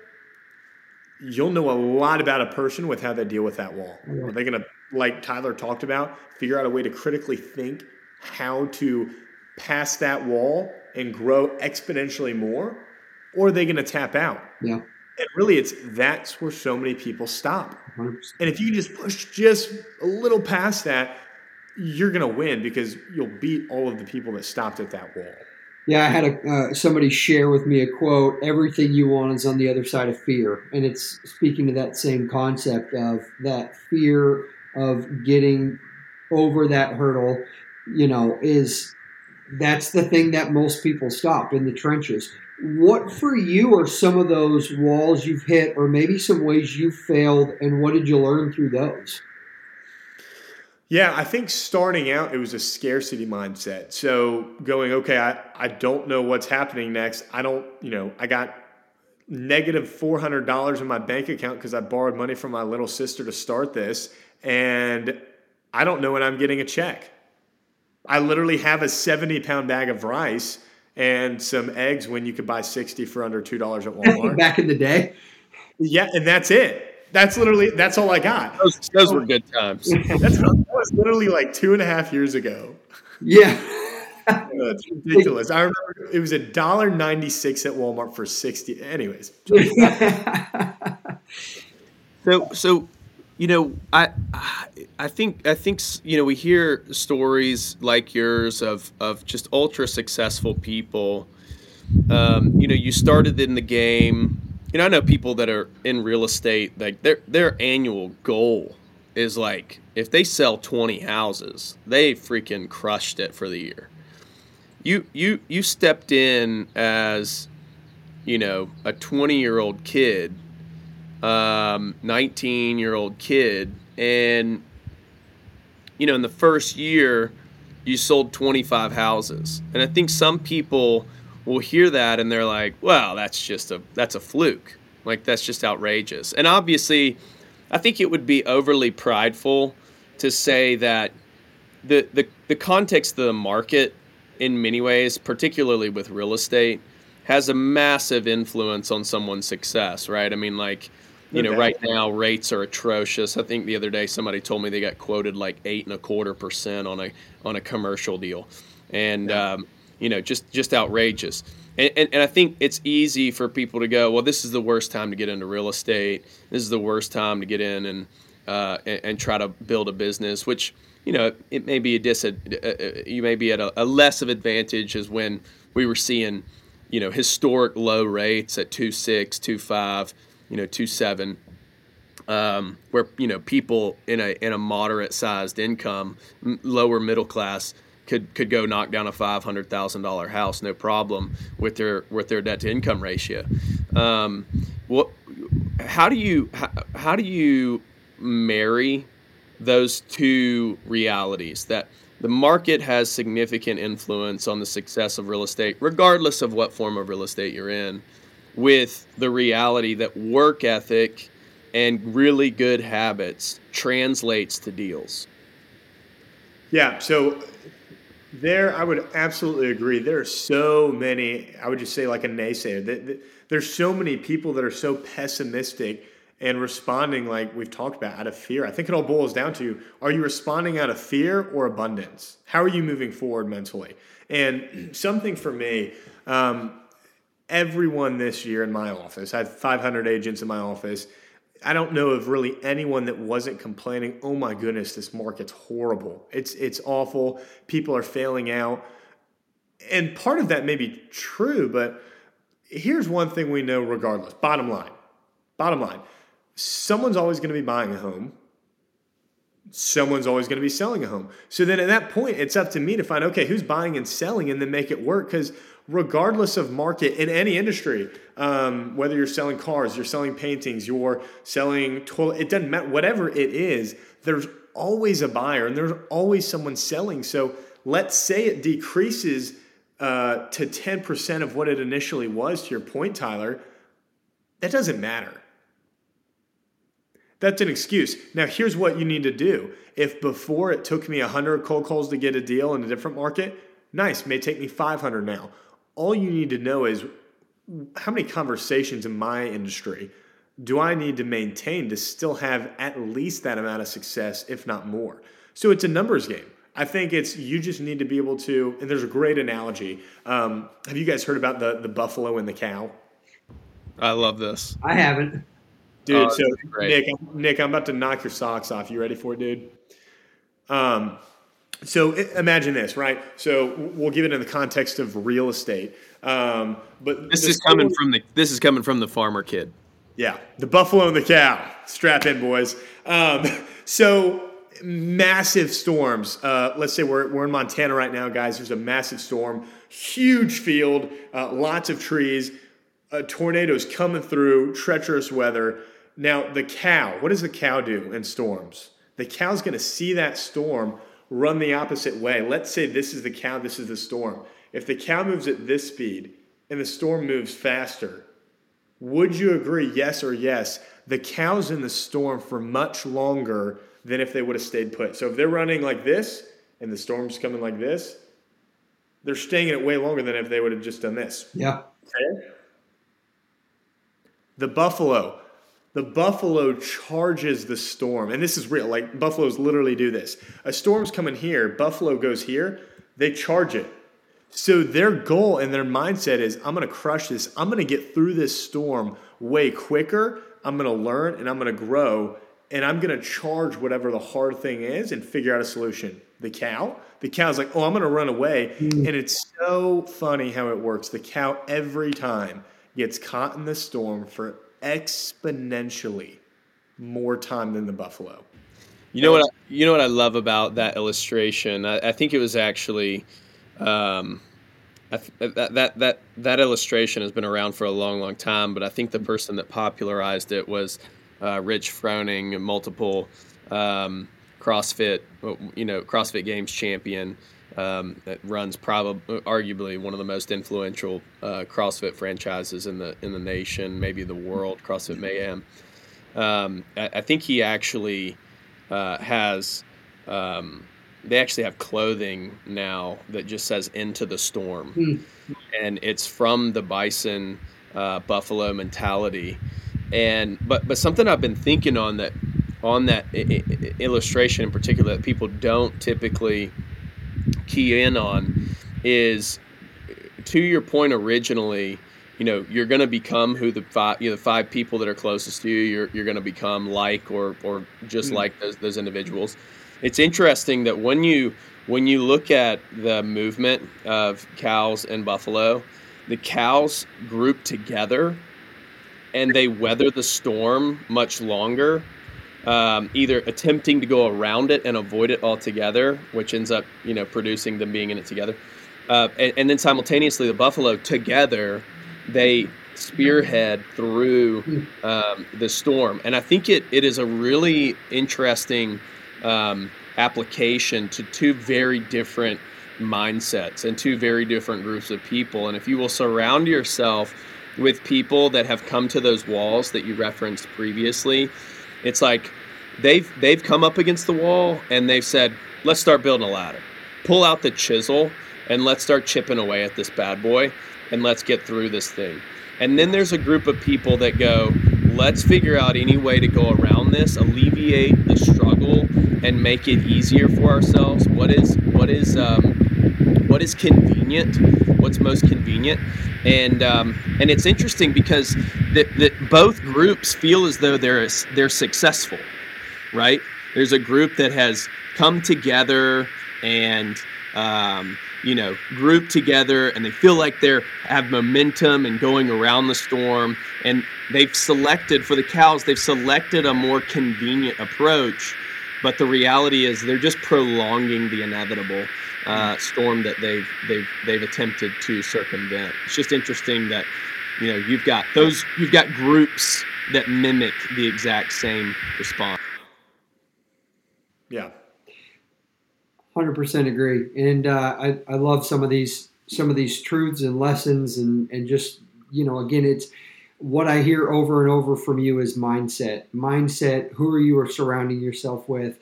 you'll know a lot about a person with how they deal with that wall. Are they going to, like Tyler talked about, figure out a way to critically think how to pass that wall and grow exponentially more? Or are they going to tap out? Yeah. And really, it's that's where so many people stop. 100%. And if you just push just a little past that, you're going to win because you'll beat all of the people that stopped at that wall. Yeah, I had a, uh, somebody share with me a quote everything you want is on the other side of fear. And it's speaking to that same concept of that fear of getting over that hurdle, you know, is that's the thing that most people stop in the trenches. What for you are some of those walls you've hit, or maybe some ways you failed, and what did you learn through those? Yeah, I think starting out, it was a scarcity mindset. So going, okay, I, I don't know what's happening next. I don't, you know, I got negative $400 in my bank account because I borrowed money from my little sister to start this. And I don't know when I'm getting a check. I literally have a 70 pound bag of rice and some eggs when you could buy 60 for under $2 at Walmart. Back in the day. Yeah, and that's it. That's literally that's all I got. Those, those were good times. [laughs] that's that was literally like two and a half years ago. Yeah. [laughs] That's ridiculous. I remember it was a dollar ninety six at Walmart for sixty. Anyways. [laughs] so so you know I I think I think you know we hear stories like yours of of just ultra successful people. Um, you know, you started in the game you know, I know people that are in real estate, like their their annual goal is like if they sell 20 houses, they freaking crushed it for the year. You you you stepped in as you know, a 20-year-old kid, um 19-year-old kid and you know, in the first year you sold 25 houses. And I think some people will hear that and they're like, "Well, that's just a that's a fluke. Like that's just outrageous." And obviously, I think it would be overly prideful to say that the the the context of the market in many ways, particularly with real estate, has a massive influence on someone's success, right? I mean, like, you know, right now rates are atrocious. I think the other day somebody told me they got quoted like eight and a quarter percent on a on a commercial deal, and yeah. um, you know, just just outrageous. And, and, and, I think it's easy for people to go, well, this is the worst time to get into real estate. This is the worst time to get in and uh, and, and, try to build a business, which you know it may be a dis. Uh, uh, you may be at a, a, less of advantage as when we were seeing, you know, historic low rates at two six, two five, you know, two seven. Um, where you know people in a in a moderate sized income, lower middle class, could could go knock down a five hundred thousand dollar house no problem with their with their debt to income ratio. Um, what? How do you how, how do you marry those two realities that the market has significant influence on the success of real estate, regardless of what form of real estate you're in, with the reality that work ethic and really good habits translates to deals. Yeah, so there I would absolutely agree. There are so many, I would just say like a naysayer. There's so many people that are so pessimistic and responding like we've talked about out of fear. I think it all boils down to are you responding out of fear or abundance? How are you moving forward mentally? And [clears throat] something for me, um, everyone this year in my office, I had 500 agents in my office. I don't know of really anyone that wasn't complaining, "Oh my goodness, this market's horrible. It's it's awful. People are failing out." And part of that may be true, but here's one thing we know regardless. Bottom line. Bottom line someone's always going to be buying a home. Someone's always going to be selling a home. So then at that point, it's up to me to find okay, who's buying and selling and then make it work. Because regardless of market in any industry, um, whether you're selling cars, you're selling paintings, you're selling toilet, it doesn't matter, whatever it is, there's always a buyer and there's always someone selling. So let's say it decreases uh, to 10% of what it initially was, to your point, Tyler, that doesn't matter that's an excuse. Now, here's what you need to do. If before it took me 100 cold calls to get a deal in a different market, nice, may take me 500 now. All you need to know is how many conversations in my industry do I need to maintain to still have at least that amount of success, if not more? So it's a numbers game. I think it's you just need to be able to, and there's a great analogy. Um, have you guys heard about the the buffalo and the cow? I love this. I haven't. Dude, oh, so Nick, Nick, I'm about to knock your socks off. You ready for it, dude? Um, so imagine this, right? So we'll give it in the context of real estate. Um, but this is coming from the this is coming from the farmer kid. Yeah, the buffalo and the cow. Strap in, boys. Um, [laughs] so massive storms. Uh, let's say we're, we're in Montana right now, guys. There's a massive storm, huge field, uh, lots of trees, uh, tornadoes coming through, treacherous weather. Now, the cow, what does the cow do in storms? The cow's going to see that storm run the opposite way. Let's say this is the cow, this is the storm. If the cow moves at this speed and the storm moves faster, would you agree, yes or yes, the cow's in the storm for much longer than if they would have stayed put? So if they're running like this and the storm's coming like this, they're staying in it way longer than if they would have just done this. Yeah. Okay. The buffalo, the buffalo charges the storm. And this is real. Like buffaloes literally do this. A storm's coming here, buffalo goes here, they charge it. So their goal and their mindset is I'm going to crush this. I'm going to get through this storm way quicker. I'm going to learn and I'm going to grow and I'm going to charge whatever the hard thing is and figure out a solution. The cow, the cow's like, "Oh, I'm going to run away." Mm. And it's so funny how it works. The cow every time gets caught in the storm for exponentially more time than the buffalo. You know what? I, you know what I love about that illustration. I, I think it was actually um, th- that that that that illustration has been around for a long, long time. But I think the person that popularized it was uh, Rich Froning, multiple um, CrossFit, you know, CrossFit Games champion um, that runs probably arguably one of the most influential uh, CrossFit franchises in the in the nation, maybe the world. CrossFit Mayhem. Um, I, I, think he actually uh, has. Um, they actually have clothing now that just says "Into the Storm," mm. and it's from the Bison uh, Buffalo mentality. And but but something I've been thinking on that on that I- I- illustration in particular that people don't typically key in on is to your point originally you know you're going to become who the five you know the five people that are closest to you you're, you're going to become like or or just mm like those, those individuals. It's interesting that when you when you look at the movement of cows and buffalo the cows group together and they weather the storm much longer um, either attempting to go around it and avoid it altogether, which ends up you know producing them being in it together, uh, and, and, then simultaneously the buffalo together they spearhead through um, the storm, and I think it it is a really interesting um, application to two very different mindsets and two very different groups of people. And if you will surround yourself with people that have come to those walls that you referenced previously, it's like they've they've come up against the wall and they've said, "Let's start building a ladder. Pull out the chisel and let's start chipping away at this bad boy and let's get through this thing." And then there's a group of people that go, "Let's figure out any way to go around this, alleviate the struggle and make it easier for ourselves. What is what is um, what is convenient, most convenient, and um, and it's interesting because that, that both groups feel as though they're they're successful, right? There's a group that has come together and um, you know grouped together and they feel like they're have momentum and going around the storm and they've selected for the cows they've selected a more convenient approach but the reality is they're just prolonging the inevitable uh, storm that they've they've they've attempted to circumvent. It's just interesting that you know you've got those you've got groups that mimic the exact same response. Yeah, hundred percent agree, and uh, I I love some of these some of these truths and lessons and and just you know again it's what I hear over and over from you is mindset. Mindset. Who are you surrounding yourself with?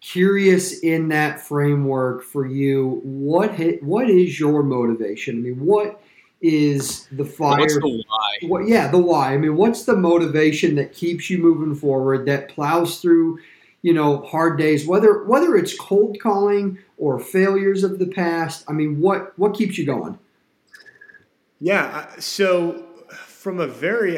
curious in that framework for you what what is your motivation i mean what is the fire what's the why what, yeah the why i mean what's the motivation that keeps you moving forward that plows through you know hard days whether whether it's cold calling or failures of the past i mean what what keeps you going yeah so from a very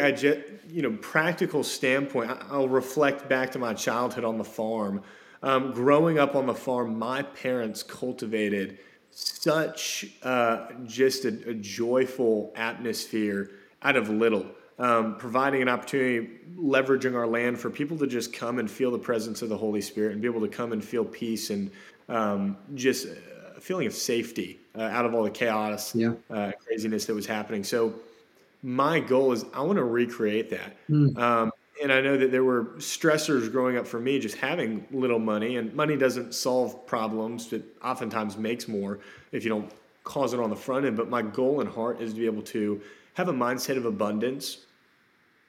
you know practical standpoint i'll reflect back to my childhood on the farm um, growing up on the farm, my parents cultivated such uh, just a, a, joyful atmosphere out of little, um, providing an opportunity, leveraging our land for people to just come and feel the presence of the Holy Spirit and be able to come and feel peace and um, just a feeling of safety uh, out of all the chaos, yeah. uh, craziness that was happening. So, my goal is I want to recreate that. Mm. Um, and I know that there were stressors growing up for me just having little money, and money doesn't solve problems. It oftentimes makes more if you don't cause it on the front end. But my goal and heart is to be able to have a mindset of abundance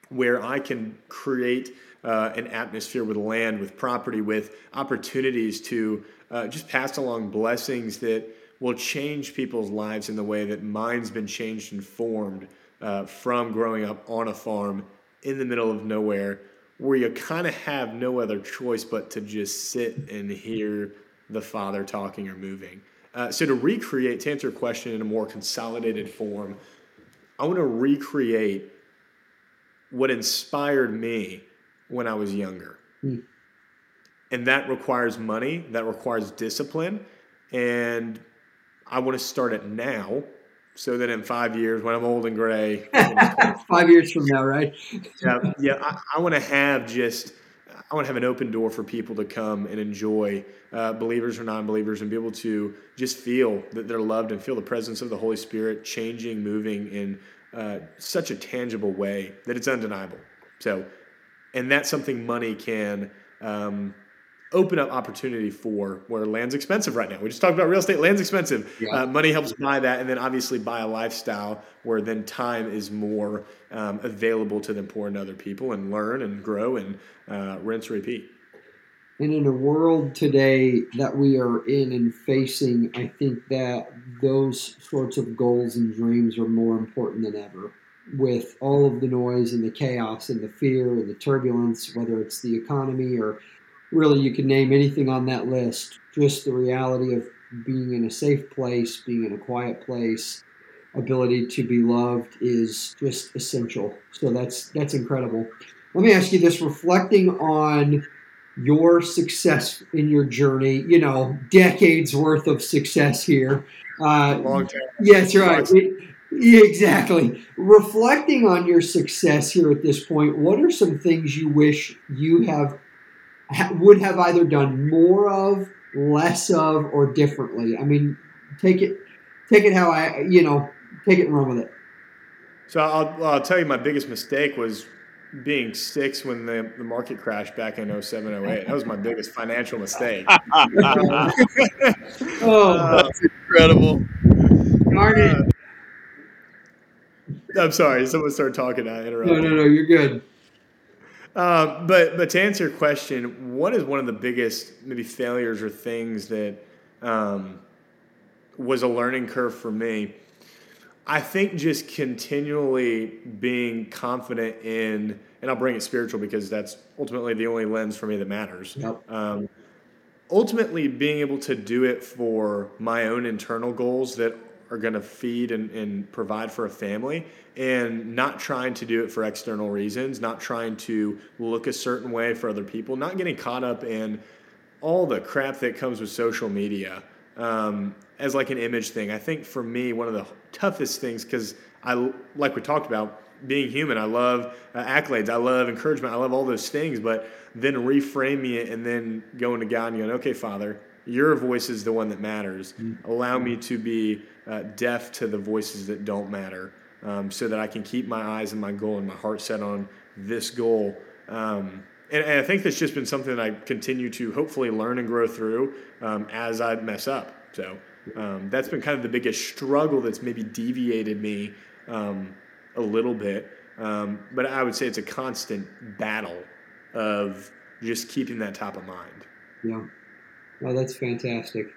where I can create uh, an atmosphere with land, with property, with opportunities to uh, just pass along blessings that will change people's lives in the way that mine's been changed and formed uh, from growing up on a farm in the middle of nowhere where you kind of have no other choice but to just sit and hear the Father talking or moving. Uh, so, to recreate, to answer your question in a more consolidated form, I want to recreate what inspired me when I was younger. Mm. And that requires money, that requires discipline. And I want to start it now so that in five years, when I'm old and gray, [laughs] [laughs] five years from now, right? [laughs] yeah, yeah. I, I want to have just, I want to have an open door for people to come and enjoy, uh, believers or non-believers, and be able to just feel that they're loved and feel the presence of the Holy Spirit changing, moving in uh, such a tangible way that it's undeniable. So, and that's something money can. Um, open up opportunity for where land's expensive right now. We just talked about real estate. Land's expensive. Yeah. Uh, money helps buy that, and then obviously buy a lifestyle where then time is more um, available to then pour into other people and learn and grow and uh, rinse repeat. And in a world today that we are in and facing, I think that those sorts of goals and dreams are more important than ever. With all of the noise and the chaos and the fear and the turbulence, whether it's the economy or really you can name anything on that list. Just the reality of being in a safe place, being in a quiet place, ability to be loved is just essential. So that's that's incredible. Let me ask you this: reflecting on your success in your journey, you know, decades worth of success here. Uh, Long time. Yes, right. It, exactly. Reflecting on your success here at this point, what are some things you wish you have would have either done more of, less of, or differently. I mean, take it, take it how I, you know, take it and run with it. So I'll, I'll tell you, my biggest mistake was being six when the, the market crashed back in 07, 08. That was my biggest financial mistake. [laughs] Oh, uh, That's incredible. darn it. I'm sorry, someone started talking. I No, no, no, you're good. Um, but but to answer your question, what is one of the biggest maybe failures or things that um, was a learning curve for me? I think just continually being confident in, and I'll bring it spiritual because that's ultimately the only lens for me that matters. Yep. Um, ultimately, being able to do it for my own internal goals that are going to feed and, and provide for a family, and not trying to do it for external reasons, not trying to look a certain way for other people, not getting caught up in all the crap that comes with social media um, as like an image thing. I think for me, one of the toughest things, because I like we talked about being human. I love uh, accolades. I love encouragement. I love all those things. But then reframing it and then going to God and going, okay, Father, your voice is the one that matters. Allow me to be uh, deaf to the voices that don't matter, um, so that I can keep my eyes and my goal and my heart set on this goal. Um, and, and I think that's just been something that I continue to hopefully learn and grow through um, as I mess up. So um, that's been kind of the biggest struggle that's maybe deviated me um, a little bit. Um, but I would say it's a constant battle of just keeping that top of mind. Yeah. Well, that's fantastic.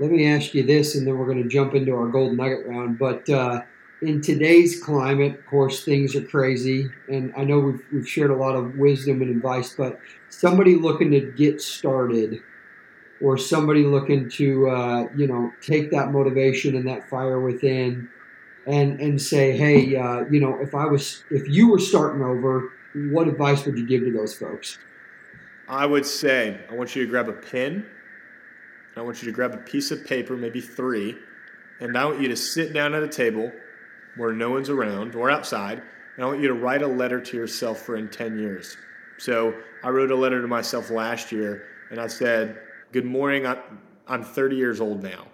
Let me ask you this, and then we're going to jump into our gold nugget round. But uh, in today's climate, of course, things are crazy, and I know we've, we've shared a lot of wisdom and advice. But somebody looking to get started, or somebody looking to, uh, you know, take that motivation and that fire within, and and say, hey, uh, you know, if I was, if you were starting over, what advice would you give to those folks? I would say I want you to grab a pen. I want you to grab a piece of paper, maybe three, and I want you to sit down at a table where no one's around or outside, and I want you to write a letter to yourself for in 10 years. So I wrote a letter to myself last year, and I said, Good morning, I'm 30 years old now.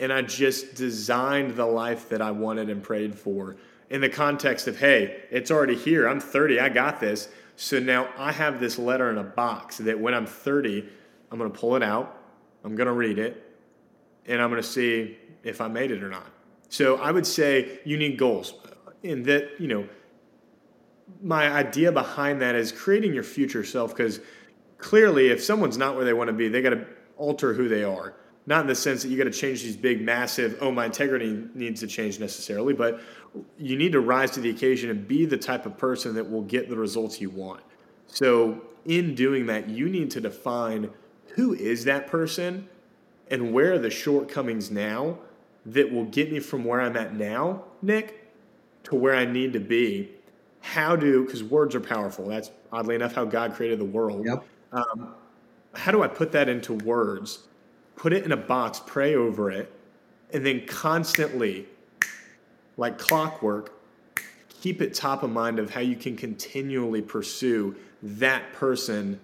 And I just designed the life that I wanted and prayed for in the context of, hey, it's already here. I'm 30, I got this. So now I have this letter in a box that when I'm 30, I'm going to pull it out, I'm going to read it, and I'm going to see if I made it or not. So I would say you need goals. Uh, and that, you know, my idea behind that is creating your future self because clearly if someone's not where they want to be, they got to alter who they are. Not in the sense that you got to change these big, massive, oh, my integrity needs to change necessarily, but you need to rise to the occasion and be the type of person that will get the results you want. So, in doing that, you need to define who is that person and where are the shortcomings now that will get me from where I'm at now, Nick, to where I need to be. How do, because words are powerful. That's oddly enough how God created the world. Yep. Um, how do I put that into words? Put it in a box, pray over it, and then constantly, like clockwork, keep it top of mind of how you can continually pursue that person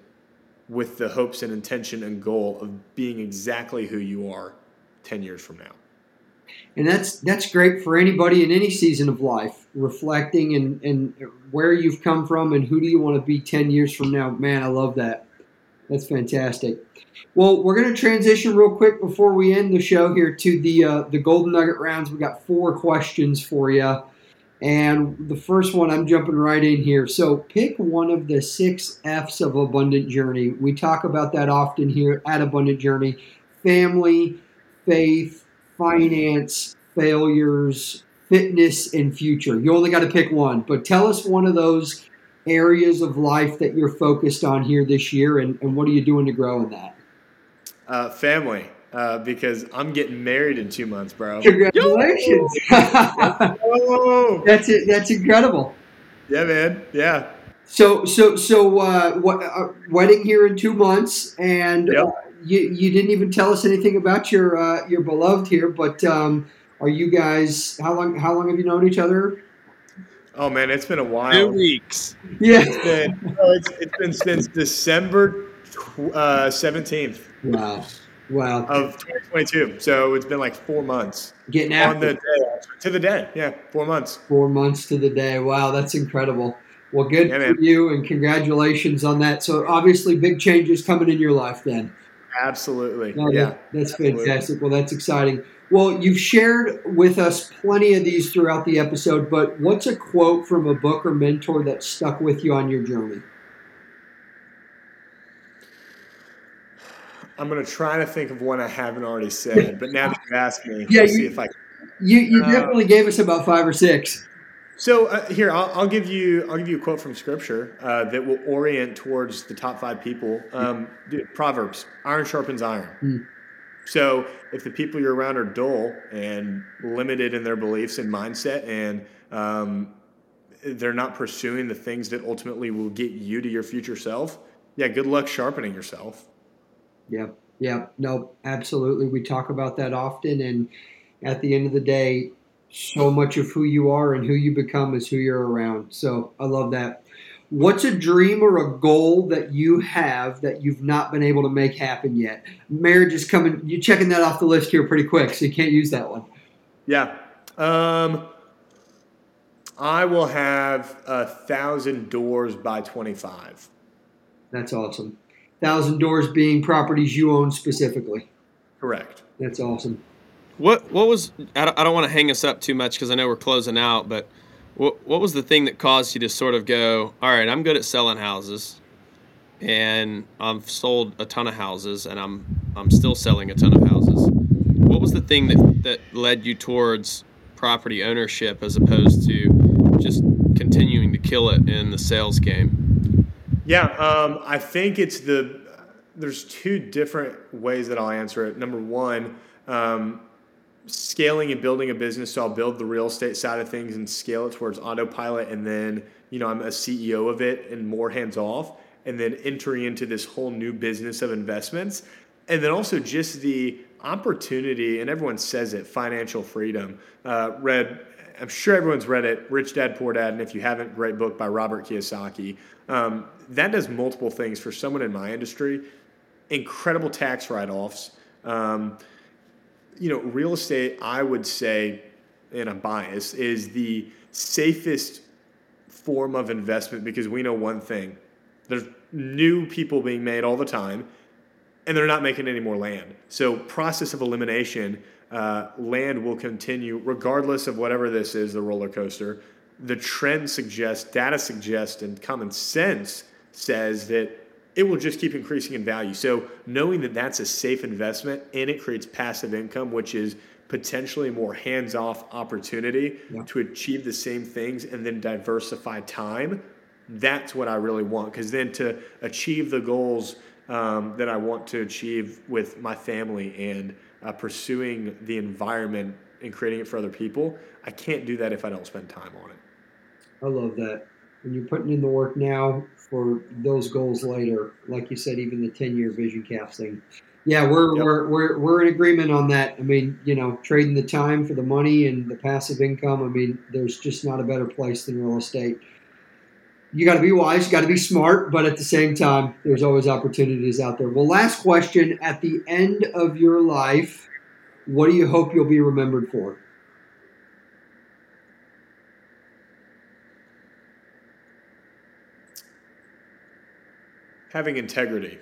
with the hopes and intention and goal of being exactly who you are 10 years from now. and that's that's great for anybody in any season of life reflecting and and where you've come from and who do you want to be 10 years from now. Man i love that. That's fantastic. Well we're going to transition real quick before we end the show here to the uh, the golden nugget rounds. We got four questions for you and the first one i'm jumping right in here so pick one of the six f's of abundant journey we talk about that often here at abundant journey family faith finance, failures, fitness, and future. You only got to pick one, but tell us one of those areas of life that you're focused on here this year, and, and what are you doing to grow in that? Uh, family, uh, because I'm getting married in two months, bro. Congratulations! Oh, that's it. That's incredible. yeah, man. Yeah. So, so, so, uh, what, uh, wedding here in two months, and Yep. uh, you, you didn't even tell us anything about your uh, your beloved here. But um, are you guys? How long? How long have you known each other? Oh, man, it's been a while. Two while. weeks. Yeah. It's been, oh, it's, it's been since December tw- uh, 17th Wow. Wow. of 2022. So it's been like four months Getting on the day, to the day. Yeah, four months. four months to the day. Wow, that's incredible. Well, good Yeah, for you, and congratulations on that. So, obviously, big changes coming in your life then. Absolutely. No, yeah. that- that's absolutely. fantastic. Well, that's exciting. Well, you've shared with us plenty of these throughout the episode, but what's a quote from a book or mentor that stuck with you on your journey? I'm gonna try to think of one I haven't already said, but now that you asked me, Yeah, I'll you- see if I. You, you Uh, definitely gave us about five or six. So uh, here, I'll, I'll give you I'll give you a quote from Scripture uh, that will orient towards the top five people. Um, Proverbs: "Iron sharpens iron." Hmm. So if the people you're around are dull and limited in their beliefs and mindset, and um, they're not pursuing the things that ultimately will get you to your future self, yeah, good luck sharpening yourself. Yeah, yeah, no, absolutely. We talk about that often, and at the end of the day, so much of who you are and who you become is who you're around. So I love that. What's a dream or a goal that you have that you've not been able to make happen yet? Marriage is coming. You're checking that off the list here pretty quick, so you can't use that one. Yeah. Um, I will have a thousand doors by 25. That's awesome. Thousand Doors being properties you own specifically. Correct. That's awesome. What what was I don't, I don't want to hang us up too much because I know we're closing out, but what what was the thing that caused you to sort of go, all right, I'm good at selling houses, and I've sold a ton of houses, and I'm I'm still selling a ton of houses. What was the thing that that led you towards property ownership as opposed to just continuing to kill it in the sales game? Yeah, um, I think it's the. There's two different ways that I'll answer it. Number one, um, scaling and building a business. So I'll build the real estate side of things and scale it towards autopilot, and then you know I'm a CEO of it and more hands off, and then entering into this whole new business of investments, and then also just the opportunity. And everyone says it, financial freedom. Uh, read. I'm sure everyone's read it, Rich Dad Poor Dad, and if you haven't, great book by Robert Kiyosaki. Um, that does multiple things for someone in my industry. Incredible tax write-offs. Um, you know, real estate, I would say, and I'm biased, is the safest form of investment because we know one thing: there's new people being made all the time, and they're not making any more land. So, process of elimination, uh, land will continue regardless of whatever this is, the roller coaster. The trend suggests, data suggests, and common sense says that it will just keep increasing in value. So knowing that that's a safe investment and it creates passive income, which is potentially a more hands-off opportunity Yeah. to achieve the same things and then diversify time. That's what I really want because then to achieve the goals um, that I want to achieve with my family and uh, pursuing the environment and creating it for other people, I can't do that if I don't spend time on it. I love that. And you're putting in the work now for those goals later. Like you said, even the 10 year vision casting. Yeah, we're, Yep. we're, we're, we're in agreement on that. I mean, you know, trading the time for the money and the passive income. I mean, there's just not a better place than real estate. You got to be wise, you got to be smart, but at the same time, there's always opportunities out there. Well, last question at the end of your life, what do you hope you'll be remembered for? Having integrity.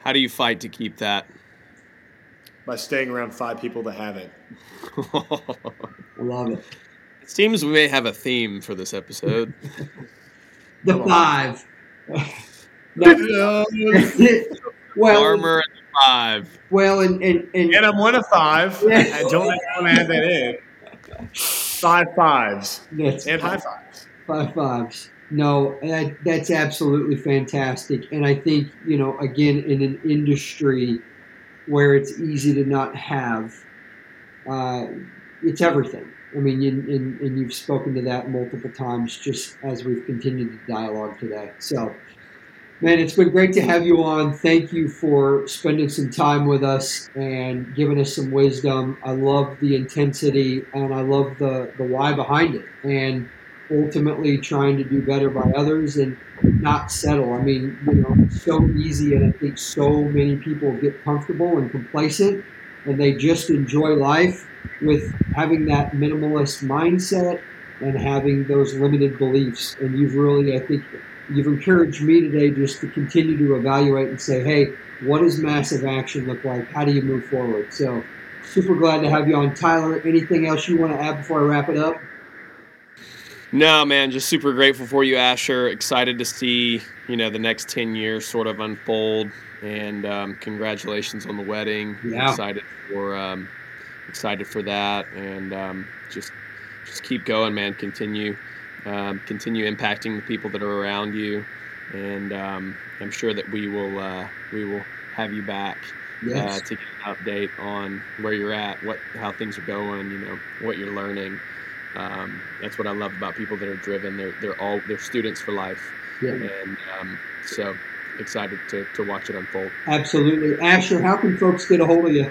How do you fight to keep that? by staying around five people that have it. [laughs] Love it. It seems we may have a theme for this episode. [laughs] The Come five. [laughs] No, well, Armor and five. well, and and, and And I'm one of five. Yeah. I don't want to add that in. Five fives that's and high fives. Five fives. No, that, that's absolutely fantastic. And I think you know, again, in an industry where it's easy to not have, uh, it's everything. I mean, you, and, and you've spoken to that multiple times just as we've continued the dialogue today. So, man, it's been great to have you on. Thank you for spending some time with us and giving us some wisdom. I love the intensity and I love the, the why behind it. And ultimately trying to do better by others and not settle. I mean, you know, it's so easy, and I think so many people get comfortable and complacent, and they just enjoy life with having that minimalist mindset and having those limited beliefs. And you've really, I think, you've encouraged me today just to continue to evaluate and say, hey, what does massive action look like? How do you move forward? So, super glad to have you on. Tyler, anything else you want to add before I wrap it up? No, man, just super grateful for you, Asher. Excited to see you know the next ten years sort of unfold, and um, congratulations on the wedding. Yeah. Excited for um, excited for that, and um, just just keep going, man. Continue um, continue impacting the people that are around you, and um, I'm sure that we will uh, we will have you back. Yes. Uh, to get an update on where you're at, what how things are going, you know, what you're learning. Um, that's what I love about people that are driven. They're they're all they're students for life, Yeah. and um, so excited to, to watch it unfold. Absolutely. Asher, how can folks get a hold of you?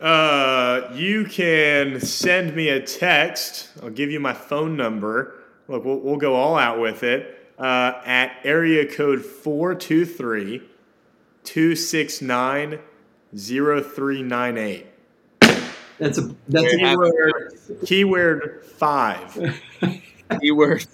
Uh, you can send me a text. I'll give you my phone number. Look, we'll, we'll go all out with it uh, at area code 423 269 0398. That's a that's a Keyword, keyword five. [laughs] Keyword.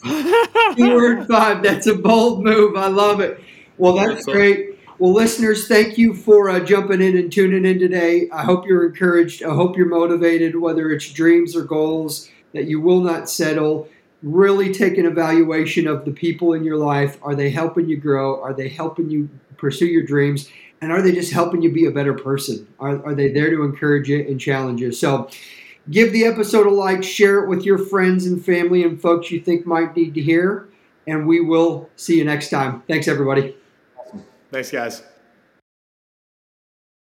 keyword five. That's a bold move. I love it. Well, that's Awesome. great. Well, listeners, thank you for uh, jumping in and tuning in today. I hope you're encouraged. I hope you're motivated, whether it's dreams or goals, that you will not settle. Really take an evaluation of the people in your life. Are they helping you grow? Are they helping you pursue your dreams? And are they just helping you be a better person? Are, are they there to encourage you and challenge you? So, give the episode a like, share it with your friends and family and folks you think might need to hear. And we will see you next time. Thanks, everybody. Thanks, guys.